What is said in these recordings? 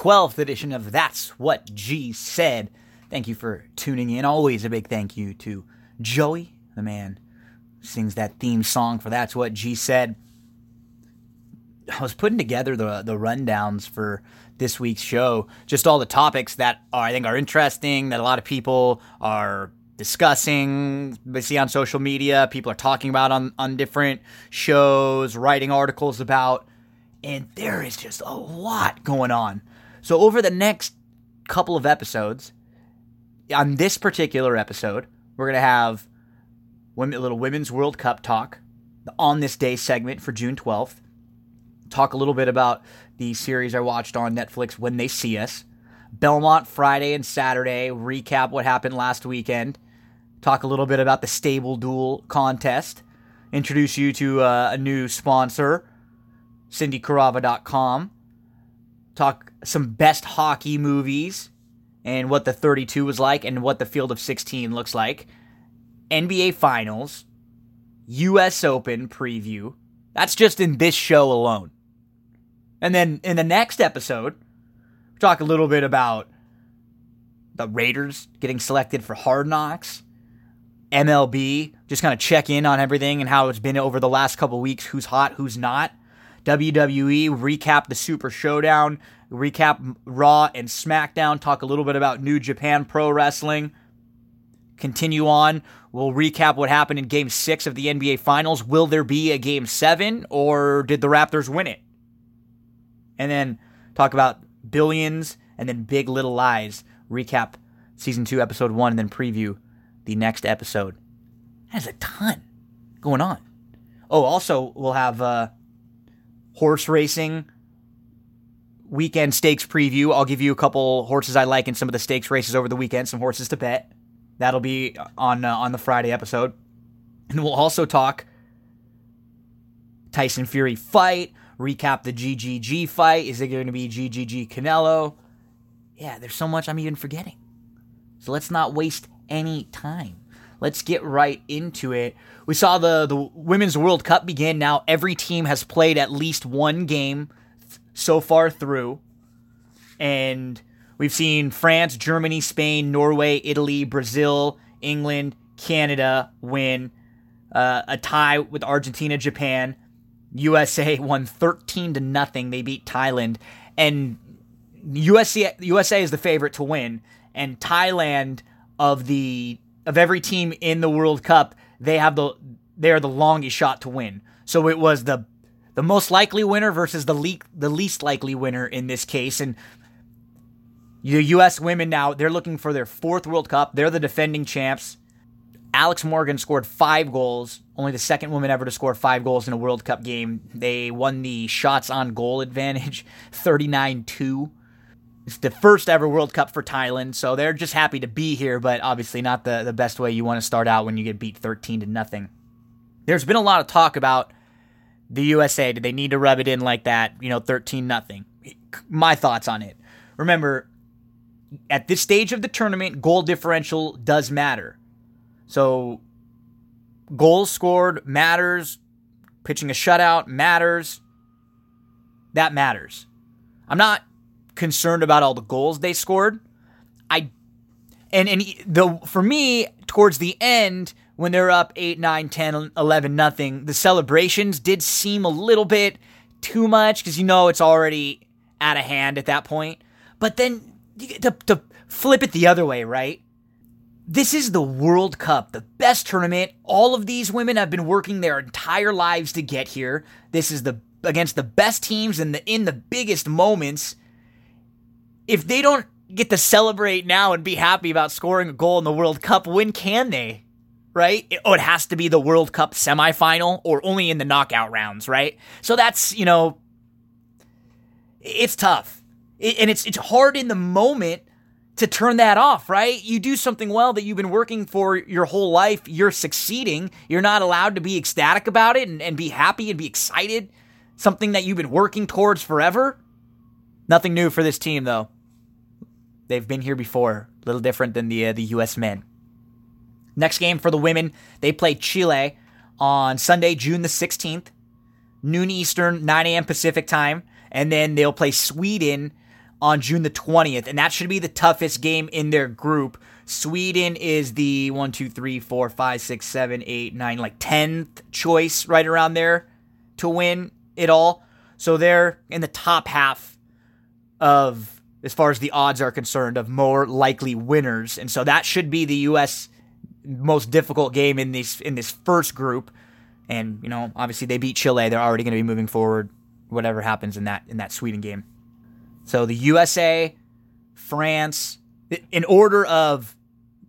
June 12th edition of That's What G Said. Thank you for tuning in. Always a big thank you to Joey, the man sings that theme song for That's What G Said. I was putting together the the rundowns for this week's show, just all the topics that are, I think are interesting, that a lot of people are discussing, we see on social media, people are talking about on, on different shows, writing articles about, and there is just a lot going on. So over the next couple of episodes, on this particular episode, we're gonna have women, a little women's World Cup talk, on this day segment for June twelfth. Talk a little bit about the series I watched on Netflix, When They See Us. Belmont Friday and Saturday, recap what happened last weekend. Talk a little bit about the Stable Duel contest. Introduce you to uh, a new sponsor, CindyCarava.com. Talk some best hockey movies and what the 32 was like and what the field of 16 looks like. NBA Finals, US Open preview. That's just in this show alone. And then in the next episode, we talk a little bit about the Raiders getting selected for Hard Knocks, MLB, just kind of check in on everything and how it's been over the last couple weeks, who's hot, who's not. WWE, recap the Super Showdown, recap Raw and SmackDown, talk a little bit about New Japan Pro Wrestling. Continue on. We'll recap what happened in Game 6 of the NBA Finals. Will there be a Game 7, or did the Raptors win it? And then talk about Billions and then Big Little Lies. Recap Season 2, Episode 1, and then preview the next episode. There's a ton going on. Oh, also, we'll have uh, horse racing weekend stakes preview. I'll give you a couple horses I like in some of the stakes races over the weekend, some horses to bet. That'll be on uh, on the Friday episode. And we'll also talk Tyson Fury fight, recap the GGG fight. Is it going to be GGG Canelo? Yeah, there's so much I'm even forgetting. So let's not waste any time. Let's get right into it. We saw the the Women's World Cup begin. Now every team has played at least one game so far through. And we've seen France, Germany, Spain, Norway, Italy, Brazil, England, Canada win. Uh, a tie with Argentina, Japan. USA won 13 to nothing. They beat Thailand. And USA, USA is the favorite to win. And Thailand of the of every team in the World Cup, they have the they are the longest shot to win. So it was the the most likely winner versus the le- the least likely winner in this case and the US women now they're looking for their fourth World Cup. They're the defending champs. Alex Morgan scored 5 goals, only the second woman ever to score 5 goals in a World Cup game. They won the shots on goal advantage 39-2. It's the first ever World Cup for Thailand, so they're just happy to be here, but obviously not the, the best way you want to start out when you get beat 13 to nothing. There's been a lot of talk about the USA. Did they need to rub it in like that? You know, 13 nothing. My thoughts on it. Remember, at this stage of the tournament, goal differential does matter. So, goals scored matters. Pitching a shutout matters. That matters. I'm not concerned about all the goals they scored. I and and the for me towards the end when they're up 8 9 10 11 nothing the celebrations did seem a little bit too much cuz you know it's already out of hand at that point. But then to, to flip it the other way, right? This is the World Cup, the best tournament. All of these women have been working their entire lives to get here. This is the against the best teams and the in the biggest moments if they don't get to celebrate now and be happy about scoring a goal in the World Cup, when can they? Right? It, oh, it has to be the World Cup semifinal or only in the knockout rounds, right? So that's, you know, it's tough. It, and it's it's hard in the moment to turn that off, right? You do something well that you've been working for your whole life, you're succeeding. You're not allowed to be ecstatic about it and, and be happy and be excited. Something that you've been working towards forever. Nothing new for this team, though. They've been here before, a little different than the uh, the U.S. men. Next game for the women, they play Chile on Sunday, June the 16th, noon Eastern, 9 a.m. Pacific time, and then they'll play Sweden on June the 20th, and that should be the toughest game in their group. Sweden is the one, two, three, four, five, six, seven, eight, nine, like 10th choice right around there to win it all. So they're in the top half of, as far as the odds are concerned, of more likely winners. And so that should be the U.S. most difficult game in this in this first group. And you know, obviously they beat Chile. They're already going to be moving forward. Whatever happens in that in that Sweden game. So the USA, France, in order of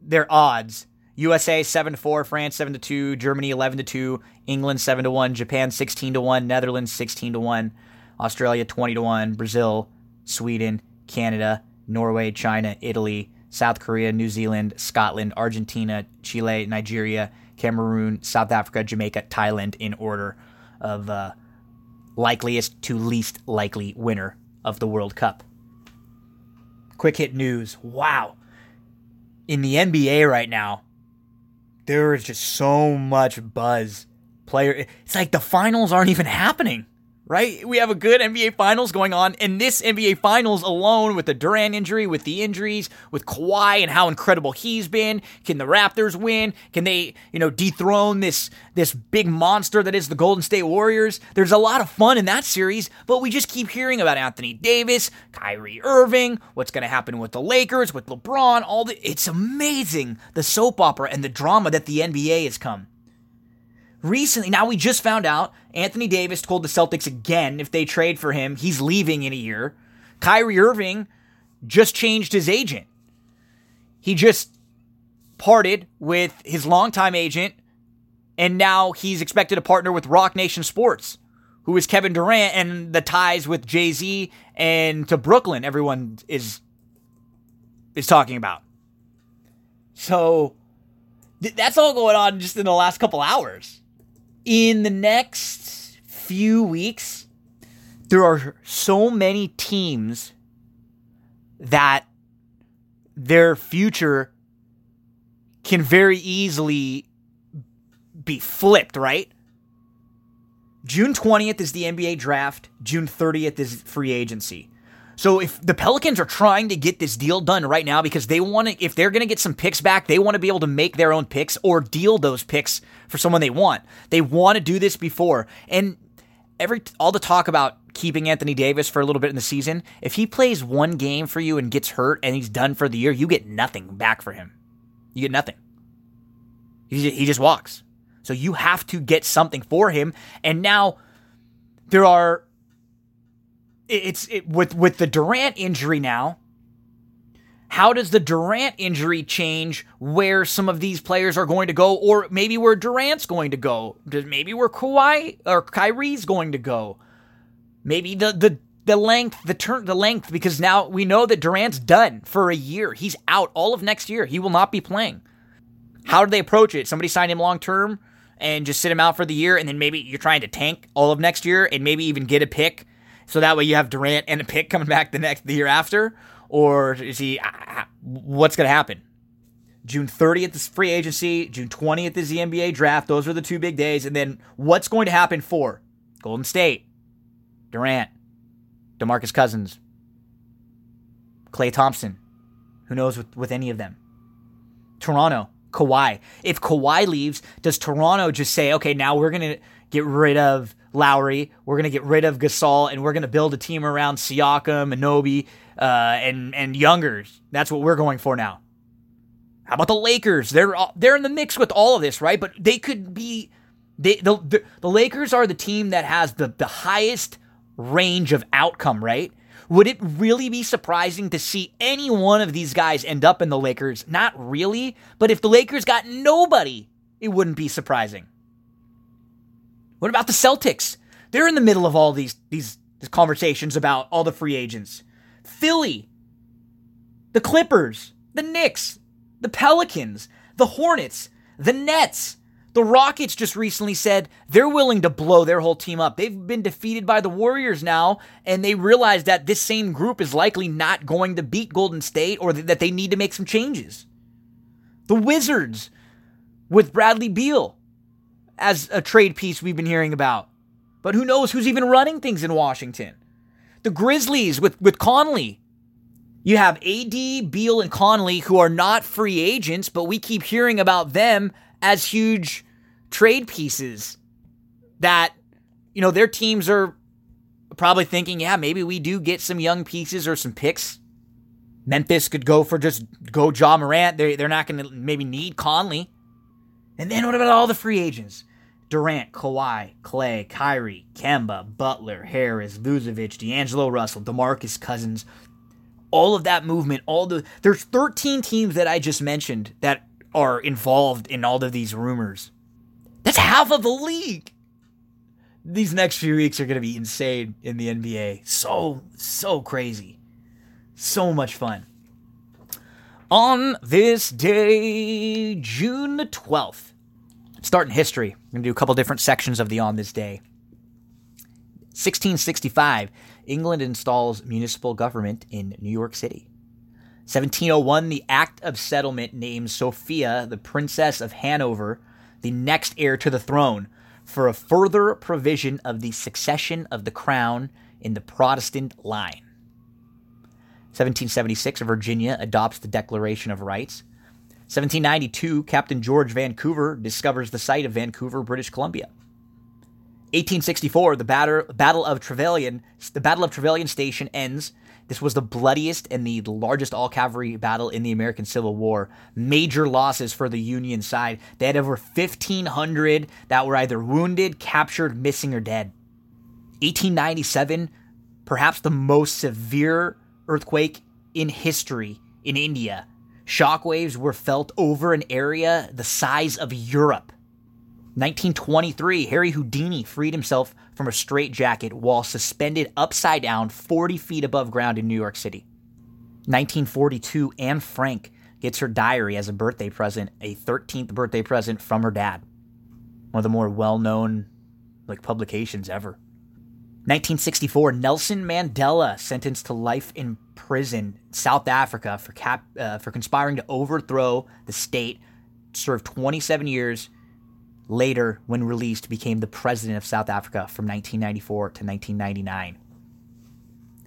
their odds. USA 7 to 4, France 7 to 2, Germany 11 to 2, England 7 to 1, Japan 16 to 1, Netherlands 16 to 1, Australia 20 to 1, Brazil, Sweden, Canada, Norway, China, Italy, South Korea, New Zealand, Scotland, Argentina, Chile, Nigeria, Cameroon, South Africa, Jamaica, Thailand in order of uh, likeliest to least likely winner of the World Cup. Quick hit news. Wow in the NBA right now, there is just so much buzz. Player, it's like the finals aren't even happening right? We have a good NBA Finals going on, and this NBA Finals alone, with the Durant injury, with the injuries, with Kawhi and how incredible he's been, can the Raptors win? Can they, you know, dethrone this this big monster that is the Golden State Warriors? There's a lot of fun in that series, but we just keep hearing about Anthony Davis, Kyrie Irving, what's going to happen with the Lakers, with LeBron. All the it's amazing the soap opera and the drama that the NBA has come recently, now we just found out Anthony Davis told the Celtics again if they trade for him, he's leaving in a year. Kyrie Irving just changed his agent. He just parted with his longtime agent, and now he's expected to partner with Roc Nation Sports, who is Kevin Durant and the ties with Jay Z and to Brooklyn. Everyone is is talking about. So th- that's all going on just in the last couple hours in the next few weeks, there are so many teams that their future can very easily be flipped, right? June 20th is the NBA draft, June 30th is free agency. So if the Pelicans are trying to get this deal done right now because they want to, if they're going to get some picks back, they want to be able to make their own picks or deal those picks for someone they want. They want to do this before. And every all the talk about keeping Anthony Davis for a little bit in the season, if he plays one game for you and gets hurt and he's done for the year, you get nothing back for him. You get nothing. He just walks. So you have to get something for him. And now there are it's it, with with the Durant injury now. How does the Durant injury change where some of these players are going to go, or maybe where Durant's going to go? Maybe where Kawhi or Kyrie's going to go? Maybe the the the length, the turn, the length, because now we know that Durant's done for a year. He's out all of next year. He will not be playing. How do they approach it? Somebody sign him long term and just sit him out for the year, and then maybe you're trying to tank all of next year and maybe even get a pick so that way you have Durant and a pick coming back the next the year after, or is he? What's going to happen? June 30th is free agency. June 20th is the NBA draft. Those are the two big days. And then what's going to happen for Golden State, Durant, DeMarcus Cousins, Klay Thompson? Who knows with, with any of them? Toronto, Kawhi. If Kawhi leaves, does Toronto just say, okay, now we're going to get rid of Lowry. We're going to get rid of Gasol, and we're going to build a team around Siakam, Anunoby, uh, and and Youngers. That's what we're going for now. How about the Lakers? They're they're in the mix with all of this, right? But they could be. They the, the, the Lakers are the team that has the the highest range of outcome, right? Would it really be surprising to see any one of these guys end up in the Lakers? Not really, but if the Lakers got nobody, it wouldn't be surprising. What about the Celtics? They're in the middle of all these these, these conversations about all the free agents. Philly, the Clippers, the Knicks, the Pelicans, the Hornets, the Nets. The Rockets just recently said they're willing to blow their whole team up. They've been defeated by the Warriors now, and they realize that this same group is likely not going to beat Golden State or that they need to make some changes. The Wizards with Bradley Beal as a trade piece we've been hearing about. But who knows who's even running things in Washington? The Grizzlies with, with Conley You have AD, Beal, and Conley, who are not free agents, but we keep hearing about them as huge trade pieces that, you know, their teams are probably thinking, yeah, maybe we do get some young pieces or some picks. Memphis could go for just go Ja Morant. They're, they're not going to maybe need Conley. And then what about all the free agents? Durant, Kawhi, Klay, Kyrie, Kemba, Butler, Harris, Vucevic, D'Angelo Russell, DeMarcus Cousins, all of that movement, all the there's 13 teams that I just mentioned that are involved in all of these rumors. That's half of the league. These next few weeks are going to be insane in the NBA. So so crazy. So much fun. On this day, June the 12th, starting history. We're going to do a couple different sections of the on this day. 1665, England installs municipal government in New York City. 1701, the Act of Settlement names Sophia, the Princess of Hanover, the next heir to the throne, for a further provision of the succession of the crown in the Protestant line. 1776, Virginia adopts the Declaration of Rights. 1792, Captain George Vancouver discovers the site of Vancouver, British Columbia. 1864, the Battle of Trevilian, the Battle of Trevilian Station ends. This was the bloodiest and the largest all cavalry battle in the American Civil War. Major losses for the Union side. They had over 1,500 that were either wounded, captured, missing, or dead. 1897, perhaps the most severe earthquake in history in India. Shockwaves were felt over an area the size of Europe. 1923, Harry Houdini freed himself from a straitjacket while suspended upside down 40 feet above ground in New York City. 1942, Anne Frank gets her diary as a birthday present, a 13th birthday present from her dad. One of the more well-known like publications ever. 1964, Nelson Mandela sentenced to life in prison, South Africa, for cap, uh, for conspiring to overthrow the state. Served 27 years later, when released, became the president of South Africa from 1994 to 1999.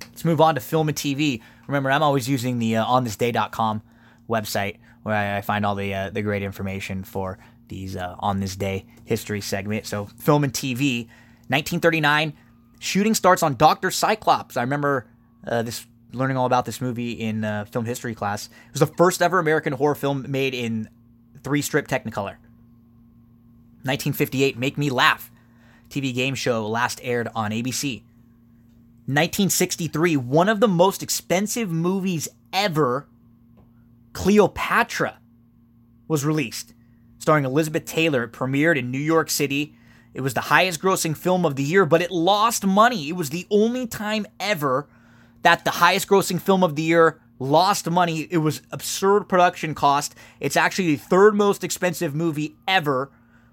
Let's move on to film and TV. Remember, I'm always using the uh, onthisday.com website where I, I find all the uh, the great information for these uh, on this day history segment. So, film and TV, 1939, shooting starts on Doctor Cyclops. I remember uh, this learning all about this movie in uh, film history class. It was the first ever American horror film made in three strip Technicolor. 1958, Make Me Laugh. TV game show last aired on ABC. 1963, one of the most expensive movies ever, Cleopatra, was released. Starring Elizabeth Taylor, it premiered in New York City. It was the highest grossing film of the year, but it lost money. It was the only time ever that the highest grossing film of the year lost money. It was absurd production cost. It's actually the third most expensive movie ever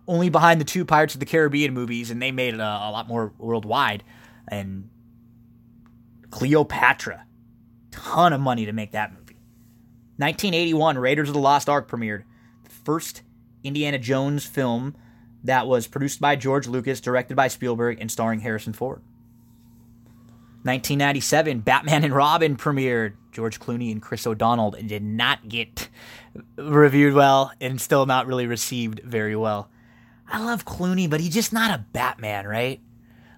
only behind the two Pirates of the Caribbean movies, and they made it a, a lot more worldwide. And Cleopatra, ton of money to make that movie. 1981, Raiders of the Lost Ark premiered, the first Indiana Jones film that was produced by George Lucas, directed by Spielberg, and starring Harrison Ford. 1997, Batman and Robin premiered. George Clooney and Chris O'Donnell did not get reviewed well and still not really received very well. I love Clooney, but he's just not a Batman, right?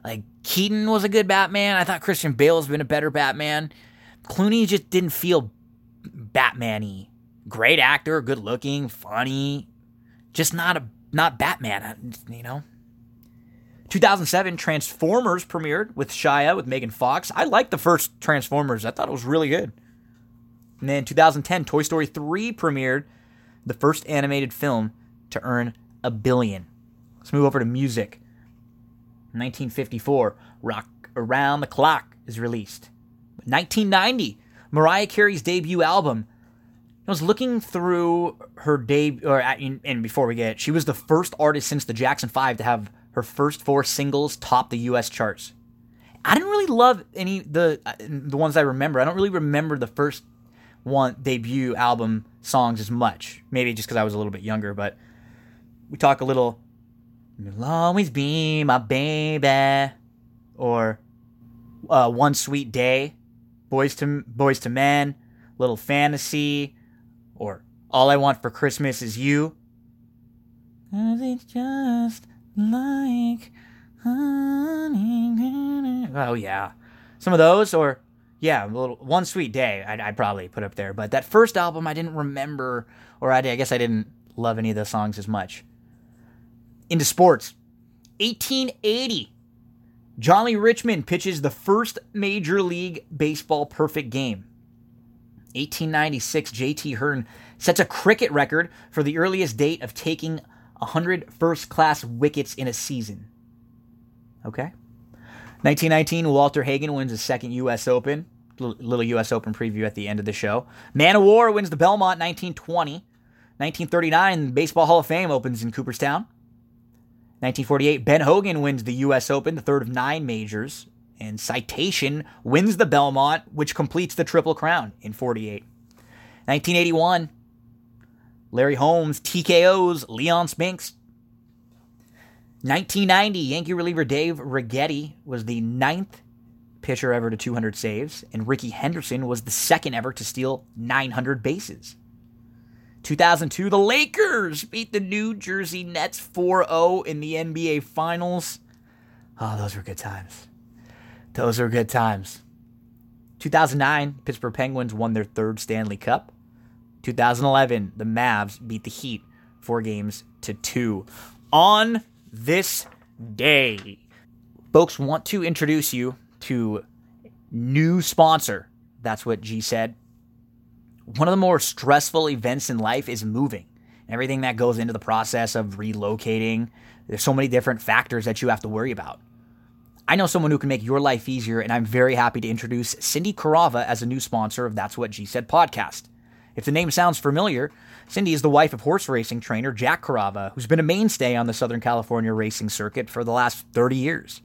Like Keaton was a good Batman. I thought Christian Bale has been a better Batman. Clooney just didn't feel Batman-y. Great actor, good looking, funny, just not a not Batman, uh, you know. 2007 Transformers premiered with Shia with Megan Fox. I liked the first Transformers. I thought it was really good. And then 2010 Toy Story 3 premiered, the first animated film to earn a billion. Let's move over to music. 1954, Rock Around the Clock is released. 1990, Mariah Carey's debut album. I was looking through her debut, or and before we get she was the first artist since the Jackson Five to have her first four singles top the U.S. charts. I didn't really love any the the ones I remember. I don't really remember the first one debut album songs as much. Maybe just because I was a little bit younger, but we talk a little You'll always be my baby. Or uh, One Sweet Day, Boys to Boyz II Men, Little Fantasy, or All I Want for Christmas Is You. Just like honey. Oh, yeah. Some of those, or yeah, little One Sweet Day, I'd, I'd, probably put up there. But that first album, I didn't remember, or I, I guess I didn't love any of the songs as much. Into sports. 1880. Johnny Richmond pitches the first Major League Baseball perfect game. 1896, JT Hearne sets a cricket record for the earliest date of taking 100 first class wickets in a season. Okay. 1919, Walter Hagen wins his second U.S. Open. Little U.S. Open preview at the end of the show. Man o' War wins the Belmont 1920. 1939, Baseball Hall of Fame opens in Cooperstown. 1948, Ben Hogan wins the U.S. Open, the third of nine majors. And Citation wins the Belmont, which completes the Triple Crown in 48. 1981, Larry Holmes TKOs Leon Spinks. 1990, Yankee reliever Dave Righetti was the ninth pitcher ever to 200 saves, and Rickey Henderson was the second ever to steal 900 bases. 2002, the Lakers beat the New Jersey Nets 4 0 in the NBA Finals. Oh, those were good times. Those are good times. 2009, Pittsburgh Penguins won their third Stanley Cup. 2011, the Mavs beat the Heat four games to two. On this day, folks want to introduce you to new sponsor. That's what G said. One of the more stressful events in life is moving. Everything that goes into the process of relocating. There's so many different factors that you have to worry about. I know someone who can make your life easier, and I'm very happy to introduce Cindy Carava as a new sponsor of That's What G Said podcast. If the name sounds familiar, Cindy is the wife of horse racing trainer Jack Carava, who's been a mainstay on the Southern California racing circuit for the last 30 years.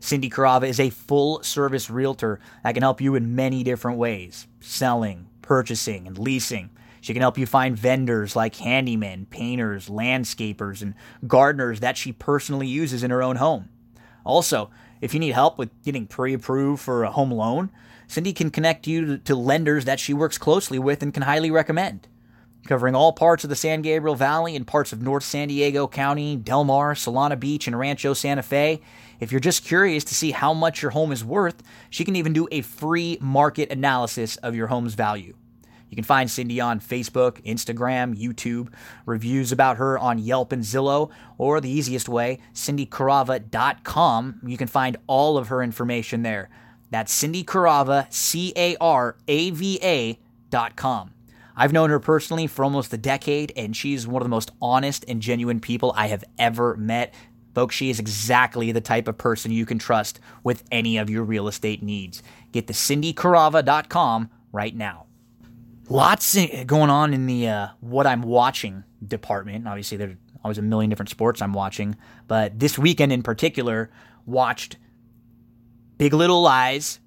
Cindy Carava is a full service realtor that can help you in many different ways selling, purchasing, and leasing. She can help you find vendors like handymen, painters, landscapers, and gardeners that she personally uses in her own home. Also, if you need help with getting pre approved for a home loan, Cindy can connect you to lenders that she works closely with and can highly recommend. Covering all parts of the San Gabriel Valley and parts of North San Diego County, Del Mar, Solana Beach, and Rancho Santa Fe. If you're just curious to see how much your home is worth, she can even do a free market analysis of your home's value. You can find Cindy on Facebook, Instagram, YouTube, reviews about her on Yelp and Zillow, or the easiest way, cindycarava.com. You can find all of her information there. That's Cindy Carava, C A R A V A dot com. I've known her personally for almost a decade, and she's one of the most honest and genuine people I have ever met. Folks, she is exactly the type of person you can trust with any of your real estate needs. Get to cindycarava.com right now. Lots going on in the uh, what I'm watching department. Obviously, there's always a million different sports I'm watching, but this weekend in particular, watched Big Little Lies,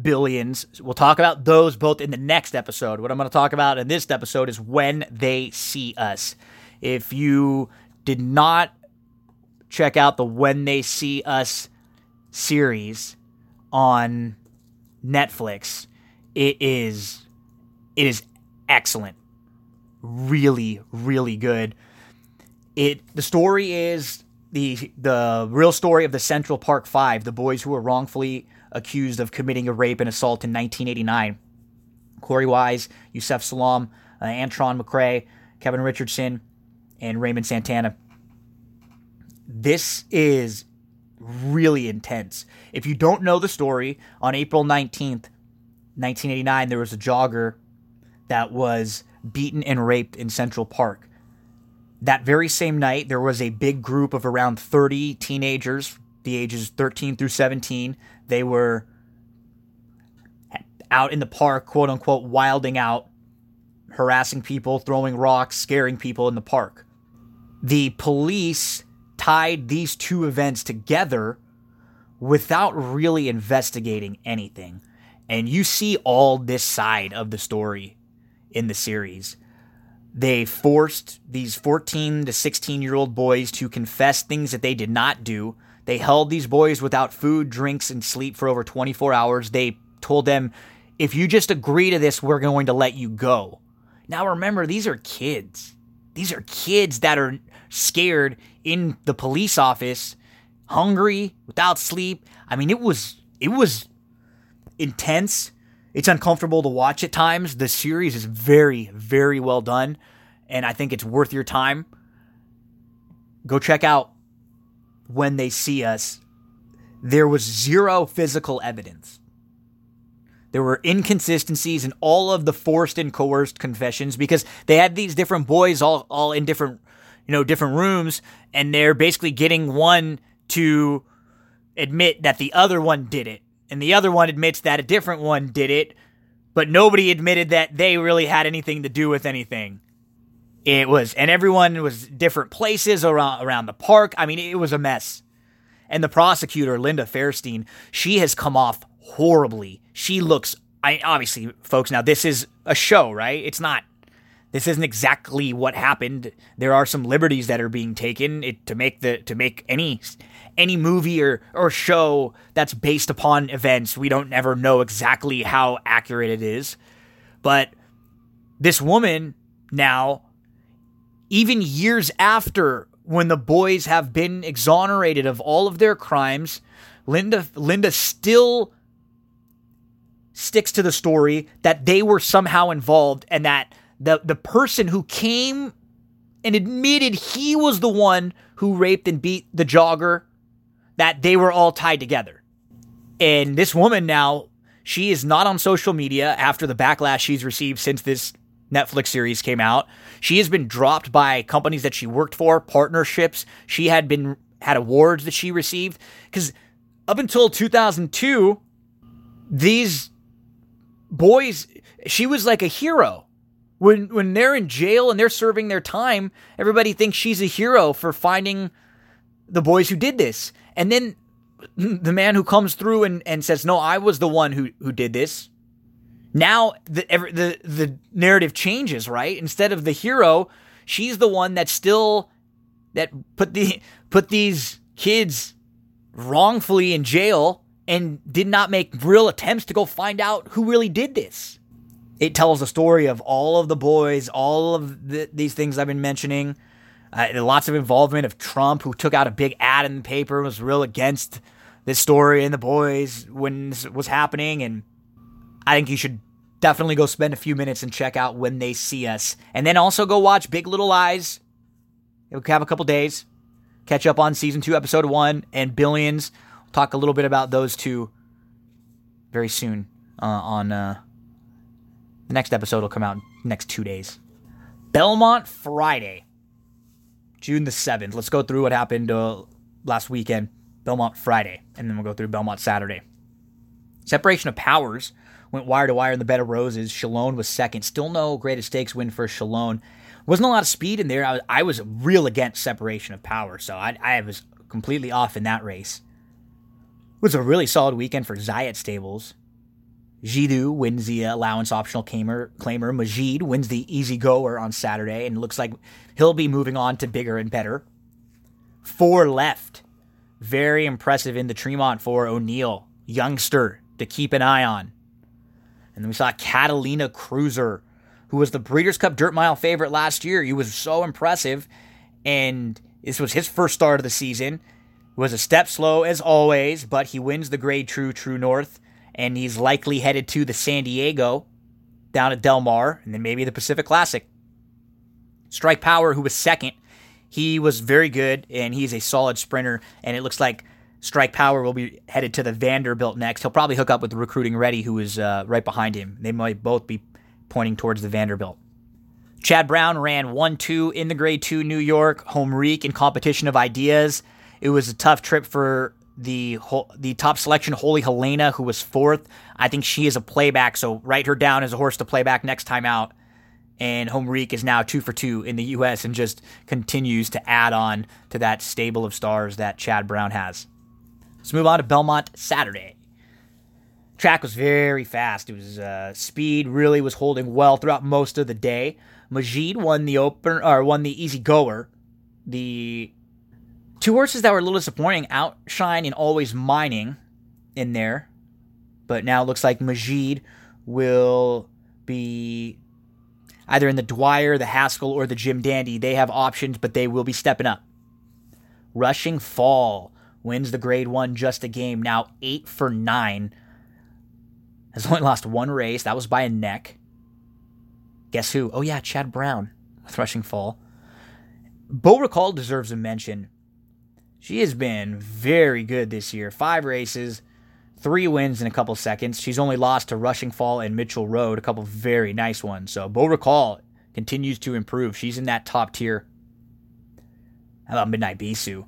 Billions. We'll talk about those both in the next episode. What I'm going to talk about in this episode is when they see us. If you did not check out the When They See Us series on Netflix, it is it is excellent. Really, really good. It the story is the the real story of the Central Park Five, the boys who were wrongfully accused of committing a rape and assault in 1989. Korey Wise, Yusef Salaam, uh, Antron McCray, Kevin Richardson, and Raymond Santana. This is really intense. If you don't know the story, on April 19th, 1989, there was a jogger that was beaten and raped in Central Park. That very same night, there was a big group of around 30 teenagers, the ages 13 through 17. They were out in the park, quote unquote, wilding out, harassing people, throwing rocks, scaring people in the park. The police tied these two events together without really investigating anything. And you see all this side of the story in the series. They forced these 14 to 16 year old boys to confess things that they did not do. They held these boys without food, drinks, and sleep for over 24 hours. They told them, if you just agree to this, we're going to let you go. Now remember, these are kids. These are kids that are scared in the police office, hungry, without sleep. I mean, it was it was intense. It's uncomfortable to watch at times. The series is very, very well done, and I think it's worth your time. Go check out when they see us. There was zero physical evidence. There were inconsistencies in all of the forced and coerced confessions because they had these different boys all, all in different, you know, different rooms, and they're basically getting one to admit that the other one did it and the other one admits that a different one did it, but nobody admitted that they really had anything to do with anything. It was, and everyone was different places around around the park. I mean, it was a mess. And the prosecutor, Linda Fairstein, she has come off horribly. She looks, I obviously, folks. Now this is a show, right? It's not. This isn't exactly what happened. There are some liberties that are being taken it, to make the to make any any movie or, or show that's based upon events. We don't ever know exactly how accurate it is. But this woman now, even years after when the boys have been exonerated of all of their crimes, Linda Linda still sticks to the story that they were somehow involved and that the the person who came and admitted he was the one who raped and beat the jogger that they were all tied together. And this woman now, she is not on social media after the backlash she's received since this Netflix series came out. She has been dropped by companies that she worked for, partnerships. She had been had awards that she received cuz up until 2002 these boys she was like a hero. When when they're in jail and they're serving their time, everybody thinks she's a hero for finding the boys who did this. And then the man who comes through and, and says, "No, I was the one who who did this." Now the every, the the narrative changes, right? Instead of the hero, she's the one that still that put the put these kids wrongfully in jail and did not make real attempts to go find out who really did this. It tells the story of all of the boys, all of the, these things I've been mentioning, uh, lots of involvement of Trump, who took out a big ad in the paper, was real against this story and the boys when this was happening. And I think you should definitely go spend a few minutes and check out when they see us. And then also go watch Big Little Lies. We'll have a couple days. Catch up on season two, episode one, and Billions. We'll talk a little bit about those two very soon uh, on uh, the next episode will come out next two days. Belmont Friday. June the 7th. Let's go through what happened uh, last weekend, Belmont Friday, and then we'll go through Belmont Saturday. Separation of powers went wire to wire in the bed of roses. Shalone was second. Still no greatest stakes win for Shalone. Wasn't a lot of speed in there. I was, I was real against separation of power, so I, I was completely off in that race. It was a really solid weekend for Zayat Stables. Jidu wins the allowance optional claimer. claimer. Majid wins the easy goer on Saturday, and looks like he'll be moving on to bigger and better. Four left. Very impressive in the Tremont for O'Neill, youngster to keep an eye on. And then we saw Catalina Cruiser, who was the Breeders' Cup Dirt Mile favorite last year. He was so impressive, and this was his first start of the season. It was a step slow as always, but he wins the Grade True True North and he's likely headed to the San Diego down at Del Mar and then maybe the Pacific Classic. Strike Power, who was second, he was very good and he's a solid sprinter. And it looks like Strike Power will be headed to the Vanderbilt next. He'll probably hook up with recruiting ready, who is uh, right behind him. They might both be pointing towards the Vanderbilt. Chad Brown ran 1 2 in the grade 2 New York, Homerique in competition of ideas. It was a tough trip for the the top selection, Holy Helena, who was fourth. I think she is a playback, so write her down as a horse to playback next time out. And Homerique is now two for two in the U.S. and just continues to add on to that stable of stars that Chad Brown has. Let's move on to Belmont Saturday. Track was very fast. It was uh, speed really was holding well throughout most of the day. Majid won the open or won the easy goer. The Two horses that were a little disappointing Outshine and Always Mining in there. But now it looks like Majid will be either in the Dwyer, the Haskell, or the Jim Dandy. They have options, but they will be stepping up. Rushing Fall wins the grade one just a game. Now eight for nine. Has only lost one race. That was by a neck. Guess who? Oh yeah, Chad Brown with Rushing Fall. Beau Recall deserves a mention. She has been very good this year. Five races, three wins in a couple seconds. She's only lost to Rushing Fall and Mitchell Road, a couple very nice ones. So Beau Recall continues to improve. She's in that top tier. How about Midnight Bisu?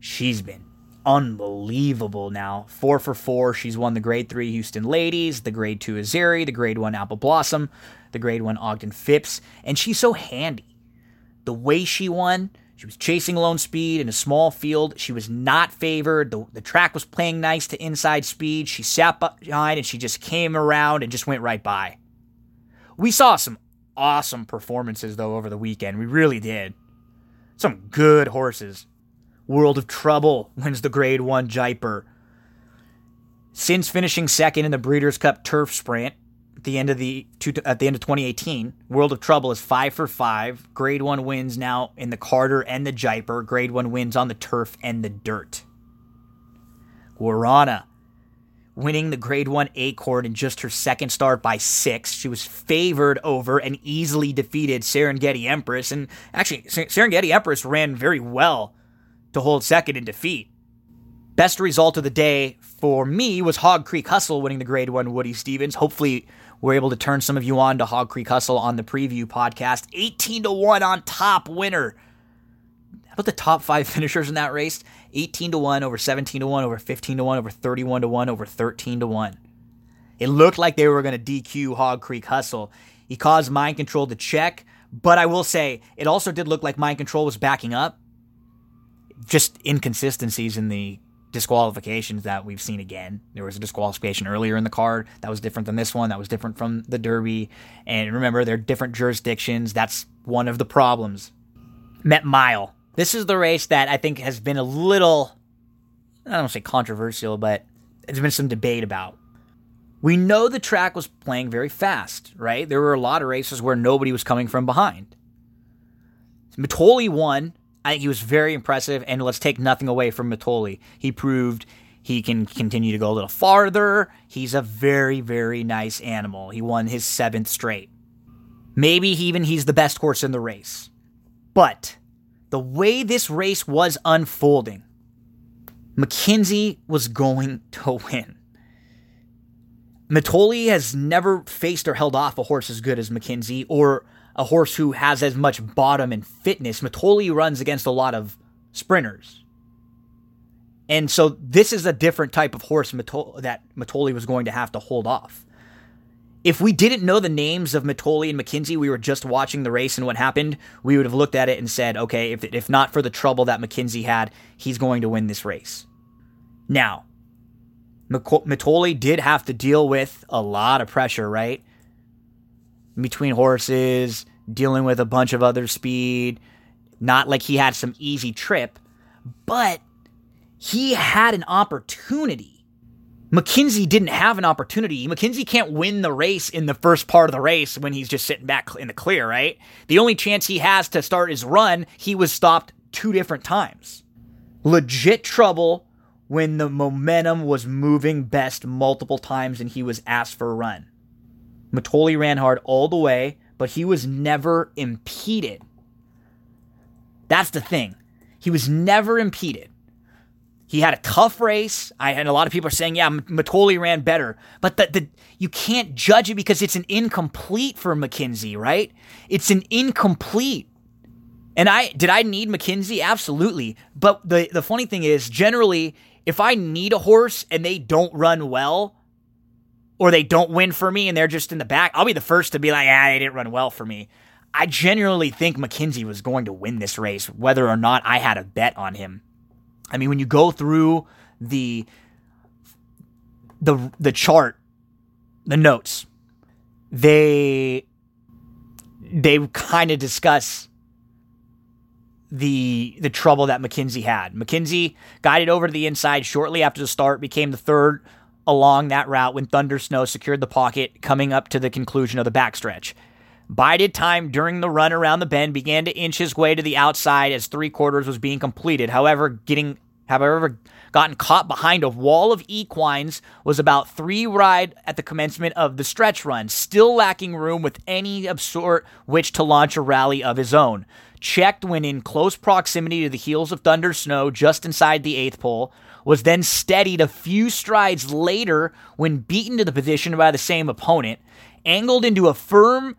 She's been unbelievable now. Four for four. She's won the grade three Houston Ladies, the grade two Azeri, the grade one Apple Blossom, the grade one Ogden Phipps, and she's so handy. The way she won, she was chasing lone speed in a small field. She was not favored. The, the track was playing nice to inside speed. She sat behind and she just came around and just went right by. We saw some awesome performances, though, over the weekend. We really did. Some good horses. World of Trouble wins the Grade 1 Jaipur. Since finishing second in the Breeders' Cup Turf Sprint the end of the at the end of 2018, World of Trouble is 5 for 5. Grade 1 wins now in the Carter and the Jaipur. Grade 1 wins on the turf and the dirt. Guarana winning the Grade 1 Acorn in just her second start by six. She was favored over and easily defeated Serengeti Empress. And actually, Serengeti Empress ran very well to hold second in defeat. Best result of the day for me was Hog Creek Hustle winning the grade one Woody Stephens. Hopefully, we're able to turn some of you on to Hog Creek Hustle on the preview podcast. 18 to 1 on top winner. How about the top five finishers in that race? 18 to 1, over 17 to 1, over 15 to 1, over 31 to 1, over 13 to 1. It looked like they were going to DQ Hog Creek Hustle. He caused mind control to check, but I will say it also did look like mind control was backing up just inconsistencies in the disqualifications that we've seen again. There was a disqualification earlier in the card that was different than this one, that was different from the Derby. And remember, they're different jurisdictions. That's one of the problems. Met Mile. This is the race that I think has been a little, I don't say controversial, but there's been some debate about. We know the track was playing very fast, right? There were a lot of races where nobody was coming from behind. Mitole won I think he was very impressive, and let's take nothing away from Mitole. He proved he can continue to go a little farther. He's a very, very nice animal. He won his seventh straight. Maybe even he's the best horse in the race. But the way this race was unfolding, McKinzie was going to win. Mitole has never faced or held off a horse as good as McKinzie or a horse who has as much bottom and fitness. Mitole runs against a lot of sprinters. And so this is a different type of horse Mitole, that Mitole was going to have to hold off. If we didn't know the names of Mitole and McKinzie, we were just watching the race and what happened, we would have looked at it and said, okay, if, if not for the trouble that McKinzie had, he's going to win this race. Now, Mitole did have to deal with a lot of pressure, right? Between horses, dealing with a bunch of other speed. Not like he had some easy trip, but he had an opportunity. McKinzie didn't have an opportunity. McKinzie can't win the race in the first part of the race when he's just sitting back in the clear, right? The only chance he has to start his run, he was stopped two different times. Legit trouble when the momentum was moving best multiple times and he was asked for a run. Mitole ran hard all the way, but he was never impeded. That's the thing. He was never impeded. He had a tough race. I and a lot of people are saying, yeah, Mitole ran better, but the, the you can't judge it because it's an incomplete for McKinzie, right? It's an incomplete. And I did I need McKinzie? Absolutely. But the the funny thing is, generally, if I need a horse and they don't run well, or they don't win for me and they're just in the back, I'll be the first to be like, ah, they didn't run well for me. I genuinely think McKinzie was going to win this race, whether or not I had a bet on him. I mean, when you go through the the the chart, the notes, they they kind of discuss the the trouble that McKinzie had. McKinzie guided over to the inside shortly after the start, became the third along that route when Thunder Snow secured the pocket coming up to the conclusion of the backstretch. Bided time during the run around the bend began to inch his way to the outside as three quarters was being completed. However, getting however gotten caught behind a wall of equines was about three wide at the commencement of the stretch run, still lacking room with any of sort which to launch a rally of his own. Checked when in close proximity to the heels of Thunder Snow, just inside the eighth pole, was then steadied a few strides later when beaten to the position by the same opponent, angled into a firm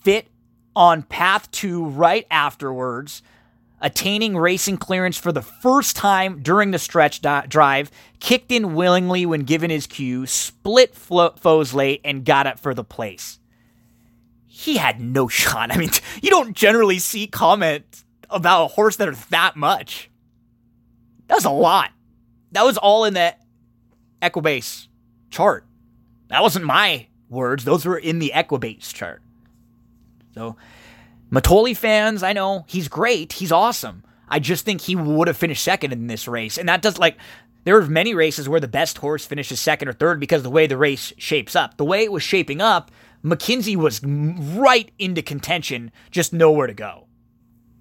fit on path two right afterwards, attaining racing clearance for the first time during the stretch di- drive, kicked in willingly when given his cue, split flo- foes late, and got up for the place. He had no shot. I mean, you don't generally see comments about a horse that are that much. That's a lot. That was all in the Equibase chart. That wasn't my words. Those were in the Equibase chart. So, Mitole fans, I know he's great. He's awesome. I just think he would have finished second in this race. And that does like there are many races where the best horse finishes second or third because the way the race shapes up. The way it was shaping up, McKinzie was right into contention, just nowhere to go.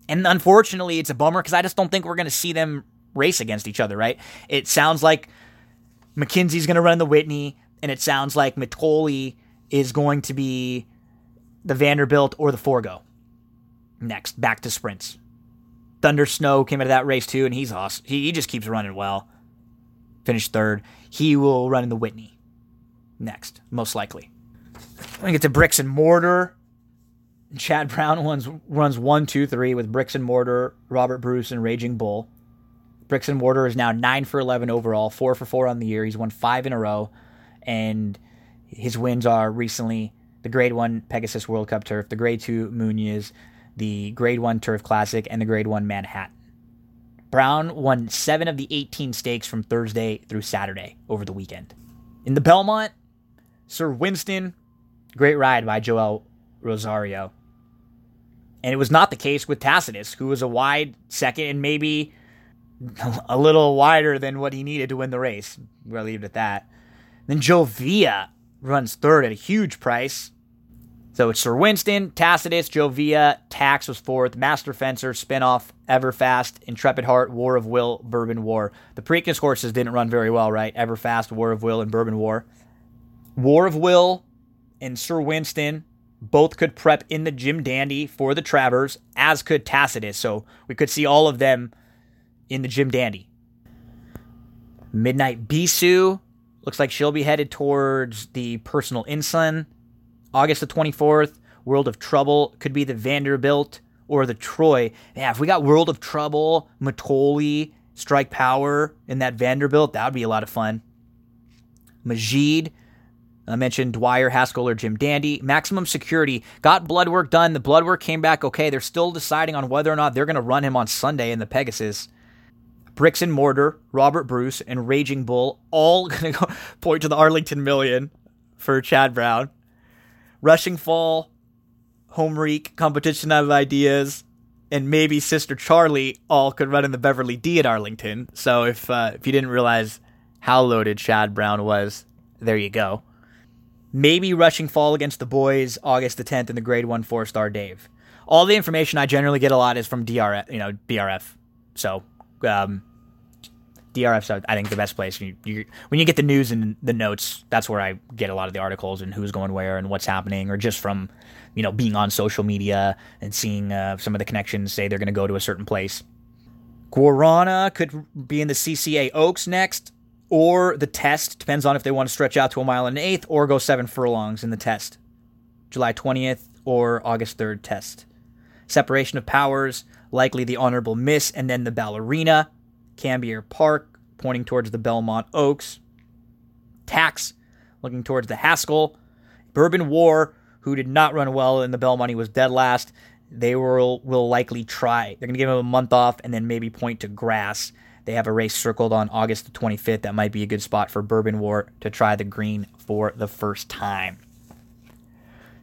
And unfortunately, it's a bummer because I just don't think we're going to see them race against each other, right? It sounds like McKinzie's going to run the Whitney, and it sounds like Mitole is going to be the Vanderbilt or the Forego. Next, back to sprints. Thunder Snow came out of that race too, and he's awesome. He, he just keeps running well. Finished third. He will run in the Whitney next, most likely. We get to bricks and mortar, Chad Brown runs, runs one, two, three with bricks and mortar, Robert Bruce, and Raging Bull. Bricks and mortar is now nine for eleven overall, four for four on the year. He's won five in a row, and his wins are recently the Grade 1 Pegasus World Cup Turf, the Grade 2 Muniz, the Grade 1 Turf Classic, and the Grade 1 Manhattan. Brown won seven of the 18 stakes from Thursday through Saturday over the weekend. In the Belmont, Sir Winston, great ride by Joel Rosario. And it was not the case with Tacitus, who was a wide second and maybe a little wider than what he needed to win the race. We'll leave it at that. Then Joevia runs third at a huge price. So it's Sir Winston, Tacitus, Joevia, Tax was fourth, Master Fencer, Spinoff, Everfast, Intrepid Heart, War of Will, Bourbon War. The Preakness horses didn't run very well, right? Everfast, War of Will, and Bourbon War. War of Will and Sir Winston both could prep in the Jim Dandy for the Travers, as could Tacitus. So we could see all of them in the Jim Dandy. Midnight Bisou Looks like she'll be headed towards the Personal Ensign. August the 24th, World of Trouble could be the Vanderbilt or the Troy. Yeah, if we got World of Trouble, Mitole, Strike Power in that Vanderbilt, that would be a lot of fun. Majid, I mentioned Dwyer, Haskell, or Jim Dandy. Maximum Security got blood work done. The blood work came back okay. They're still deciding on whether or not they're going to run him on Sunday in the Pegasus. Bricks and Mortar, Robert Bruce, and Raging Bull all going to point to the Arlington Million for Chad Brown. Rushing Fall, Homerique, Competition of Ideas, and maybe Sister Charlie all could run in the Beverly D at Arlington. So if uh, if you didn't realize how loaded Chad Brown was, there you go. Maybe Rushing Fall against the boys August the 10th in the Grade 1 Fourstardave. All the information I generally get a lot is from DRF, you know, BRF. So um, DRF's are, I think the best place. You, you, when you get the news and the notes, that's where I get a lot of the articles and who's going where and what's happening, or just from you know being on social media and seeing uh, some of the connections say they're going to go to a certain place. Guarana could be in the CCA Oaks next, or the test depends on if they want to stretch out to a mile and an eighth or go seven furlongs in the test. July 20th or August 3rd test. Separation of powers, likely the honorable miss, and then the ballerina Cambier Parc, pointing towards the Belmont Oaks. Tax, looking towards the Haskell. Bourbon War, who did not run well in the Belmont, he was dead last. They will will likely try. They're going to give him a month off and then maybe point to grass. They have a race circled on August the 25th. That might be a good spot for Bourbon War to try the green for the first time.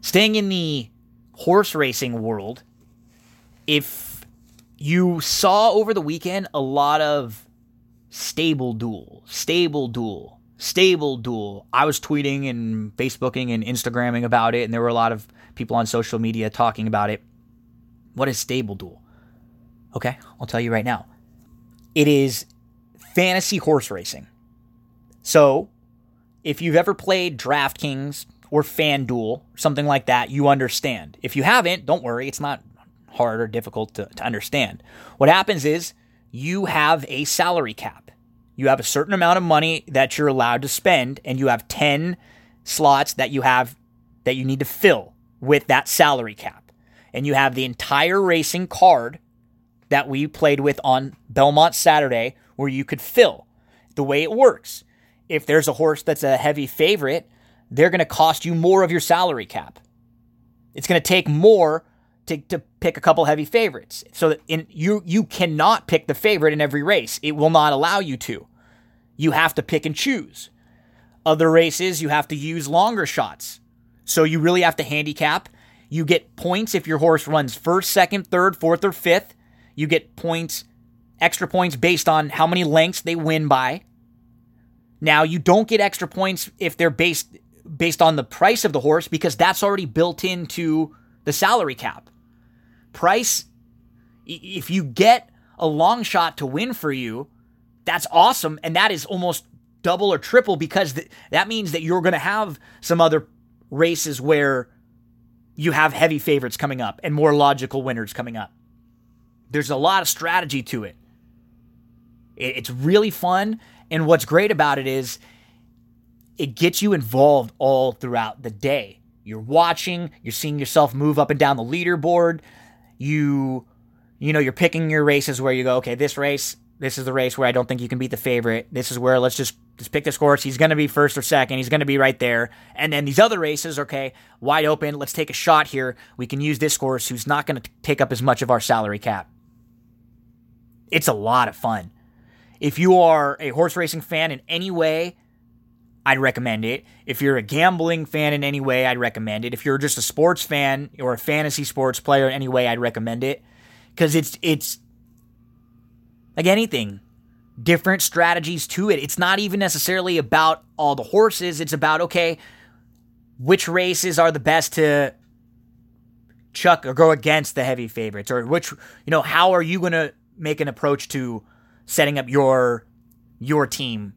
Staying in the horse racing world, if you saw over the weekend a lot of stable duel, stable duel. Stable Duel. I was tweeting and Facebooking and Instagramming about it, and there were a lot of people on social media talking about it. What is Stable Duel? Okay, I'll tell you right now. It is fantasy horse racing. So, if you've ever played DraftKings or FanDuel, something like that, you understand. If you haven't, don't worry, it's not hard or difficult to, to understand. What happens is you have a salary cap. You have a certain amount of money that you're allowed to spend, and you have 10 slots that you have that you need to fill with that salary cap. And you have the entire racing card that we played with on Belmont Saturday where you could fill. The way it works, if there's a horse that's a heavy favorite, they're going to cost you more of your salary cap. It's going to take more to, to pick a couple heavy favorites. So that in, you you cannot pick the favorite in every race. It will not allow you to. You have to pick and choose. Other races you have to use longer shots. So you really have to handicap. You get points if your horse runs first, second, third, fourth, or fifth. You get points, extra points based on how many lengths they win by. Now you don't get extra points if they're based based on the price of the horse because that's already built into the salary cap price, if you get a long shot to win for you, that's awesome. And that is almost double or triple because th- that means that you're going to have some other races where you have heavy favorites coming up and more logical winners coming up. There's a lot of strategy to it. It's really fun. And what's great about it is it gets you involved all throughout the day. You're watching, you're seeing yourself move up and down the leaderboard you you know you're picking your races where you go okay this race this is the race where I don't think you can beat the favorite. This is where let's just just pick this course. He's going to be first or second. He's going to be right there. And then these other races, okay, wide open. Let's take a shot here. We can use this course who's not going to take up as much of our salary cap. It's a lot of fun. If you are a horse racing fan in any way, I'd recommend it. If you're a gambling fan in any way, I'd recommend it. If you're just a sports fan or a fantasy sports player in any way, I'd recommend it because it's it's like anything, different strategies to it. It's not even necessarily about all the horses. It's about okay, which races are the best to chuck or go against the heavy favorites, or which you know how are you going to make an approach to setting up your your team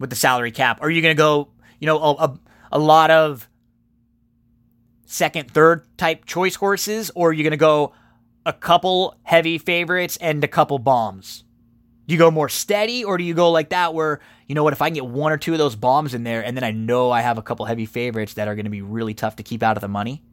with the salary cap? Are you going to go, you know, a, a, a, lot of second, third type choice horses, or are you going to go a couple heavy favorites and a couple bombs? Do you go more steady, or do you go like that where, you know what, if I can get one or two of those bombs in there, and then I know I have a couple heavy favorites that are going to be really tough to keep out of the money?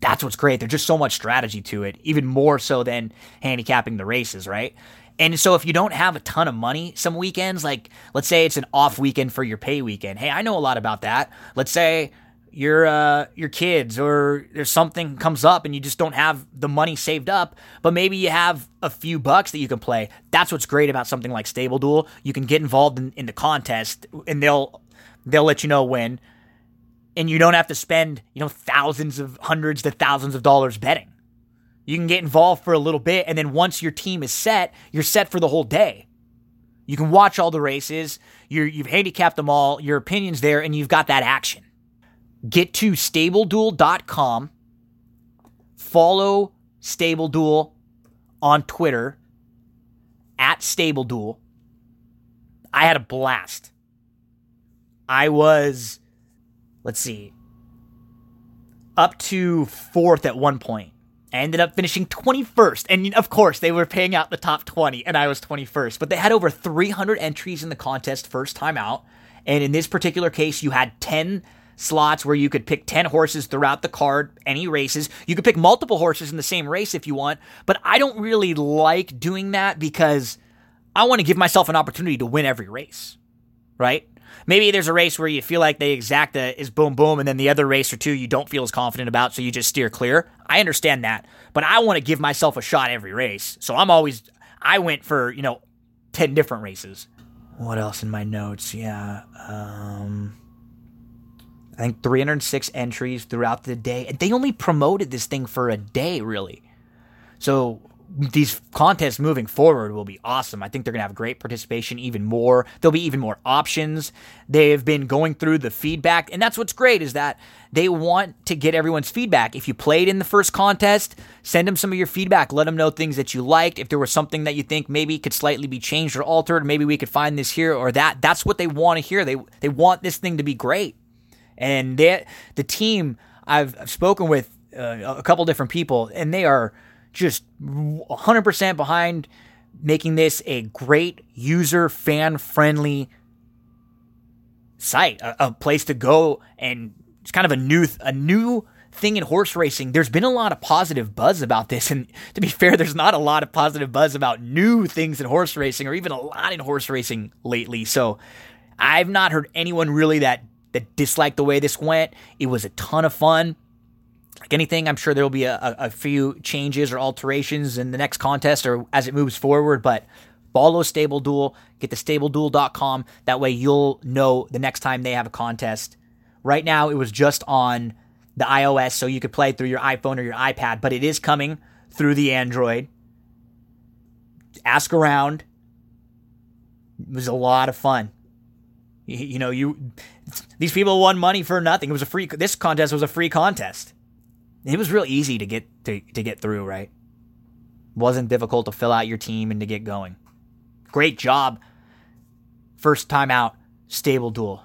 That's what's great. There's just so much strategy to it, even more so than handicapping the races, right? And so if you don't have a ton of money some weekends, like let's say it's an off weekend for your pay weekend. Hey, I know a lot about that. Let's say your uh, your kids or there's something comes up and you just don't have the money saved up, but maybe you have a few bucks that you can play. That's what's great about something like Stable Duel. You can get involved in, in the contest and they'll they'll let you know when. And you don't have to spend, you know, thousands of hundreds to thousands of dollars betting. You can get involved for a little bit, and then once your team is set, you're set for the whole day. You can watch all the races, you have handicapped them all, your opinion's there, and you've got that action. Get to stableduel.com, follow Stable Duel on Twitter at Stable Duel. I had a blast. I was, let's see, up to fourth at one point. Ended up finishing 21st. And of course, they were paying out the top 20, and I was 21st. But they had over 300 entries in the contest first time out. And in this particular case, you had 10 slots where you could pick 10 horses throughout the card, any races. You could pick multiple horses in the same race if you want. But I don't really like doing that because I want to give myself an opportunity to win every race, right? Maybe there's a race where you feel like they exact the exacta is boom boom, and then the other race or two you don't feel as confident about, so you just steer clear. I understand that, but I want to give myself a shot every race, so I'm always I went for you know ten different races. What else in my notes? Yeah, um, I think 306 entries throughout the day, and they only promoted this thing for a day, really. So these contests moving forward will be awesome. I think they're going to have great participation, even more. There'll be even more options. They've been going through the feedback, and that's what's great is that they want to get everyone's feedback. If you played in the first contest, send them some of your feedback. Let them know things that you liked. If there was something that you think maybe could slightly be changed or altered, maybe we could find this here or that. That's what they want to hear. They they want this thing to be great, and they, the team I've, I've spoken with uh, a couple different people, and they are just 100% behind making this a great user fan friendly site, a, a, place to go and it's kind of a new a new thing in horse racing. There's been a lot of positive buzz about this and to be fair there's not a lot of positive buzz about new things in horse racing or even a lot in horse racing lately. So I've not heard anyone really that that disliked the way this went. It was a ton of fun like anything, I'm sure there will be a, a, few changes or alterations in the next contest or as it moves forward. But follow Stable Duel, get to stableduel.com. That way you'll know the next time they have a contest. Right now, it was just on the iOS, so you could play through your iPhone or your iPad, but it is coming through the Android. Ask around. It was a lot of fun. You, you know, you these people won money for nothing. It was a free. This contest was a free contest. It was real easy to get to, to get through, right? Wasn't difficult to fill out your team and to get going. Great job. First time out, stable duel.